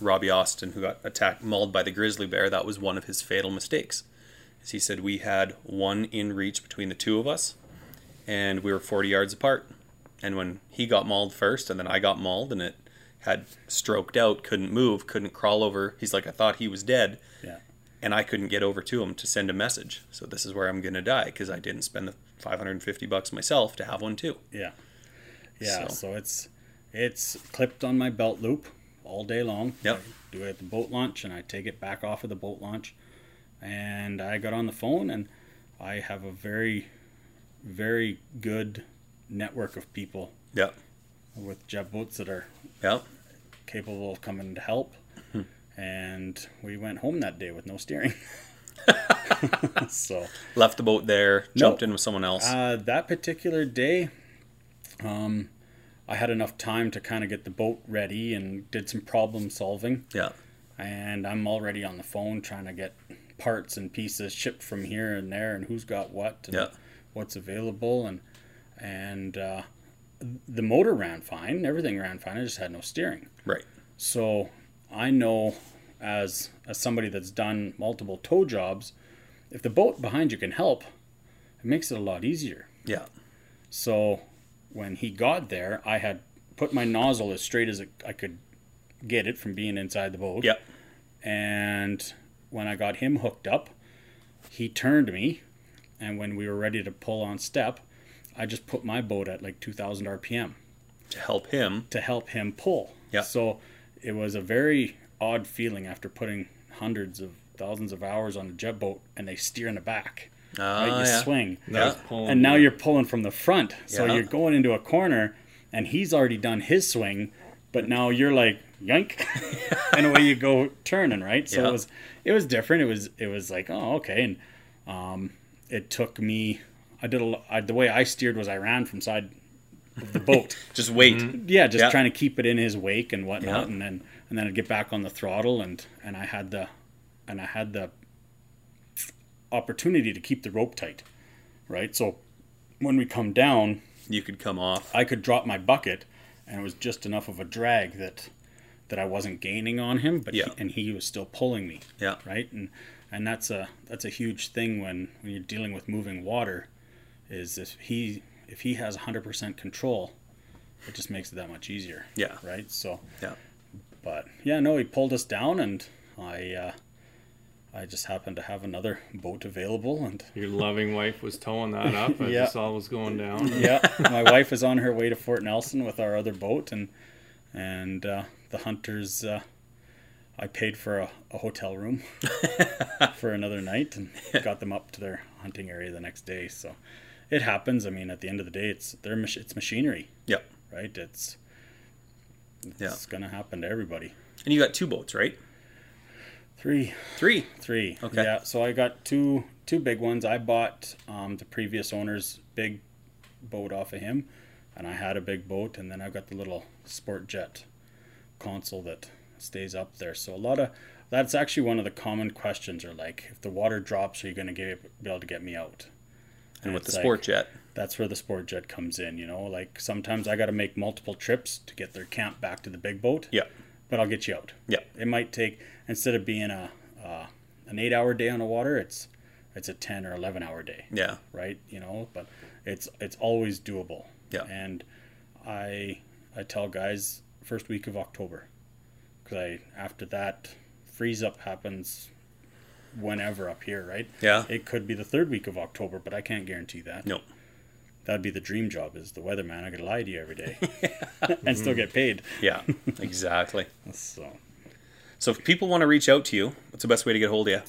Robbie Austin, who got attacked, mauled by the grizzly bear, that was one of his fatal mistakes. As he said, we had one in reach between the two of us, and we were 40 yards apart. And when he got mauled first, and then I got mauled, and it had stroked out, couldn't move, couldn't crawl over. He's like, I thought he was dead, Yeah. and I couldn't get over to him to send a message. So this is where I'm gonna die because I didn't spend the 550 bucks myself to have one too. Yeah. Yeah. So- So, it's it's clipped on my belt loop all day long. Yep. I do it at the boat launch and I take it back off of the boat launch. And I got on the phone and I have a very very good network of people Yeah, with jet boats that are yeah, capable of coming to help. and we went home that day with no steering. so left the boat there, jumped No. in with someone else. Uh, that particular day, um, I had enough time to kind of get the boat ready and did some problem solving. yeah, And I'm already on the phone trying to get parts and pieces shipped from here and there and who's got what and Yeah. What's available and and uh, the motor ran fine, everything ran fine. I just had no steering. right. So I know as as somebody that's done multiple tow jobs, if the boat behind you can help, it makes it a lot easier. Yeah, So when he got there, I had put my nozzle as straight as it, I could get it from being inside the boat. Yep. And when I got him hooked up, he turned me, and when we were ready to pull on step, I just put my boat at like 2,000 RPM to help him. to help him pull. Yeah. So it was a very odd feeling after putting hundreds of thousands of hours on a jet boat and they steer in the back. Ah, right? You yeah. swing. That Yeah. And now you. you're pulling from the front. So Yeah. you're going into a corner and he's already done his swing, but now you're like yank and away you go turning, right? So Yeah. it was it was different. It was it was like, oh, okay. And um it took me I did a I, the way I steered was I ran from side of the boat. Just wait. Mm-hmm. yeah, just Yeah. trying to keep it in his wake and whatnot, Yeah. and then and then I'd get back on the throttle and and I had the and I had the opportunity to keep the rope tight, right? So when we come down, You could come off. I could drop my bucket, and it was just enough of a drag that that I wasn't gaining on him, but Yeah. he, and he was still pulling me, Yeah, right? And and that's a that's a huge thing when when you're dealing with moving water, is if he if he has 100% control, it just makes it that much easier, yeah, right? So yeah. but yeah, no, he pulled us down, and I uh, I just happened to have another boat available, and Your loving wife was towing that up as Yeah. this all was going down. yeah, my wife is on her way to Fort Nelson with our other boat, and and uh, the hunters. Uh, I paid for a, a hotel room for another night and got them up to their hunting area the next day. So it happens. I mean, at the end of the day, it's their mach- it's machinery, Yep. right? It's Yeah. it's gonna happen to everybody. And you got two boats, right? Three. Three. Three. Okay. Yeah. So I got two two big ones. I bought um, the previous owner's big boat off of him, and I had a big boat, and then I've got the little sport jet console that stays up there. So a lot of that's actually one of the common questions are like, if the water drops, are you going to be able to get me out? And with the like- sport jet. That's where the sport jet comes in. You know, like sometimes I got to make multiple trips to get their camp back to the big boat. Yeah. But I'll get you out. Yeah. It might take instead of being a uh, an eight hour day on the water, it's it's a ten or eleven hour day, Yeah. right? You know, but it's it's always doable. Yeah. And I I tell guys first week of October I after that freeze up happens whenever up here, right? Yeah. It could be the third week of October, but I can't guarantee that. No. That'd be the dream job is the weatherman. I could lie to you every day and still get paid. Yeah. Exactly. So So if people want to reach out to you, what's the best way to get a hold of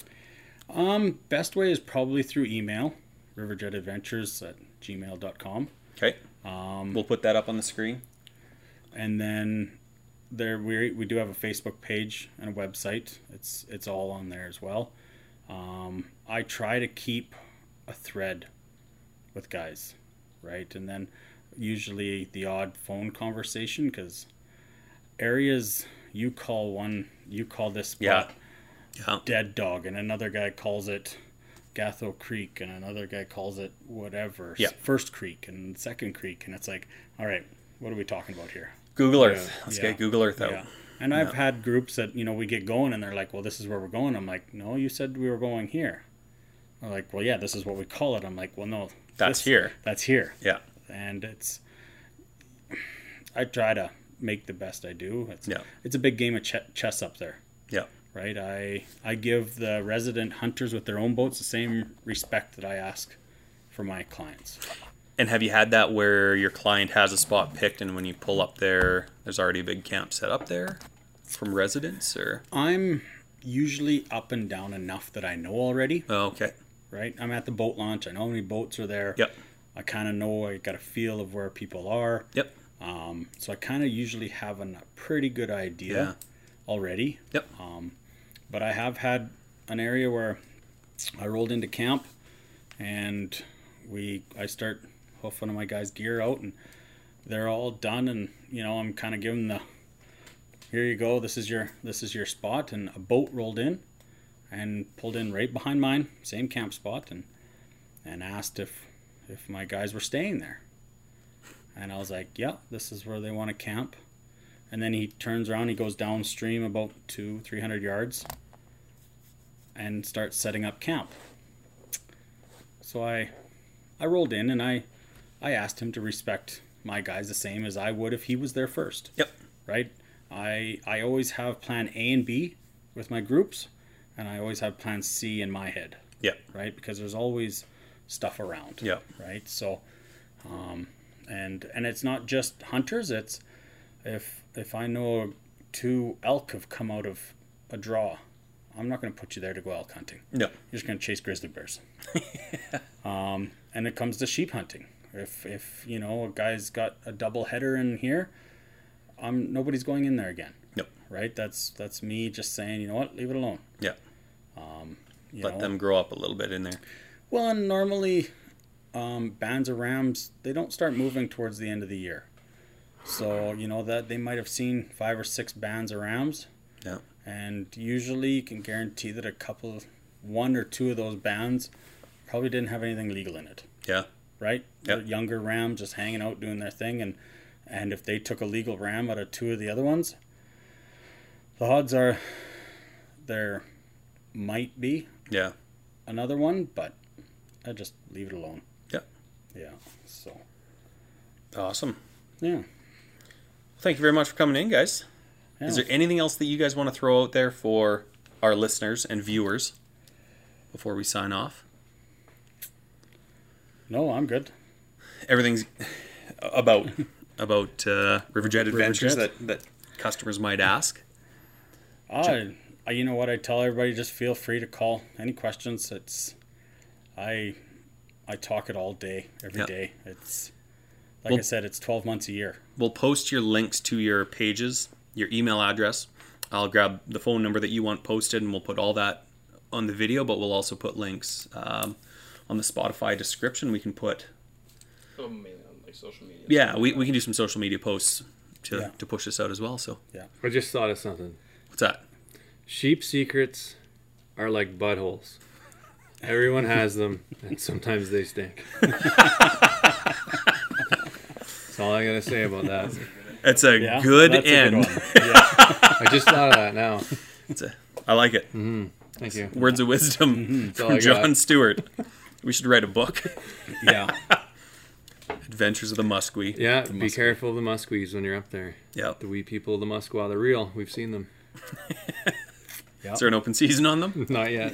you? Um, best way is probably through email, riverjetadventures at gmail.com. Okay. Um, We'll put that up on the screen. and then there we, we do have a Facebook page and a website. It's it's all on there as well. Um, I try to keep a thread with guys, right? And then usually the odd phone conversation because areas you call one, you call this spot Yeah. Yeah. dead dog and another guy calls it Gathto Creek and another guy calls it whatever Yeah. first creek and second creek and it's like all right what are we talking about here Google Earth. Let's Yeah. get Google Earth out. yeah And I've had groups that, you know, we get going and they're like, well, this is where we're going. I'm like, no, you said we were going here. They're like, well, yeah, this is what we call it. I'm like, well, no. That's this- here. That's here. Yeah. And it's, I try to make the best I do. It's, Yeah. it's a big game of ch- chess up there Yeah. right? I I give the resident hunters with their own boats the same respect that I ask for my clients. And have you had that where your client has a spot picked, and when you pull up there, there's already a big camp set up there from residents, or I'm usually up and down enough that I know already, oh, okay, right? I'm at the boat launch. I know how many boats are there. yep, I kind of know. I got a feel of where people are. yep, Um, so I kind of usually have a pretty good idea Yeah. already. yep, Um, But I have had an area where I rolled into camp and we I start hoofing my guys' gear out and they're all done and you know I'm kind of giving the here you go this is your this is your spot and a boat rolled in and pulled in right behind mine same camp spot and and asked if if my guys were staying there. And I was like yeah this is where they want to camp. And then he turns around he goes downstream about two three hundred yards and starts setting up camp. So I I rolled in and I I asked him to respect my guys the same as I would if he was there first. Yep. Right? I I always have plan A and B with my groups and I always have plan C in my head, yep, right? Because there's always stuff around. yep, Right? So um and and it's not just hunters, it's if if I know two elk have come out of a draw, I'm not going to put you there to go elk hunting no, you're just going to chase grizzly bears. um, and it comes to sheep hunting. If if you know a guy's got a double header in here, um, nobody's going in there again. no, Right? That's that's me just saying, you know what, leave it alone. yeah. You Let know? them grow up a little bit in there. Well, and normally, um, bands of rams they don't start moving towards the end of the year. So you know that they might have seen five or six bands of rams. Yeah. And usually, you can guarantee that a couple, of one or two of those bands, probably didn't have anything legal in it. Yeah, right? Yep. The younger ram just hanging out doing their thing, and and if they took a legal ram out of two of the other ones, the odds are there might be yeah. another one, but I just leave it alone. Yep. Yeah. So Awesome. yeah. Thank you very much for coming in, guys. Yeah. Is there anything else that you guys want to throw out there for our listeners and viewers before we sign off? No, I'm good. Everything's about about uh, Riverjet adventures Riverjet. that that customers might ask. I, you know what? I tell everybody just feel free to call any questions. It's, I, I talk it all day, every Yeah. day. It's, like I said, it's 12 months a year. We'll post your links to your pages, your email address. I'll grab the phone number that you want posted, and we'll put all that on the video. But we'll also put links um, on the Spotify description. We can put Oh, mainly on like social media. yeah, we, we can do some social media posts to, Yeah. to push this out as well. So yeah, I just thought of something. what's that? Sheep secrets are like buttholes. Everyone has them, and sometimes they stink. That's all I gotta say about that. It's a Yeah, good that's a end. yeah. I just thought of that now. It's a, I like it. Mm-hmm. Thank you. Words of wisdom That's all from John Stewart. We should write a book. yeah. Adventures of the Muskie. Yeah, be careful of the musquies when you're up there. Yeah. The wee people of the Musqueam, they're real. We've seen them. Is there an open season on them? Not yet.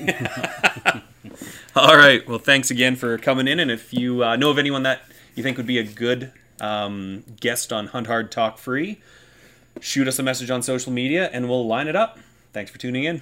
All right. Well, thanks again for coming in. And if you uh, know of anyone that you think would be a good um, guest on Hunt Hard Talk Free, shoot us a message on social media and we'll line it up. Thanks for tuning in.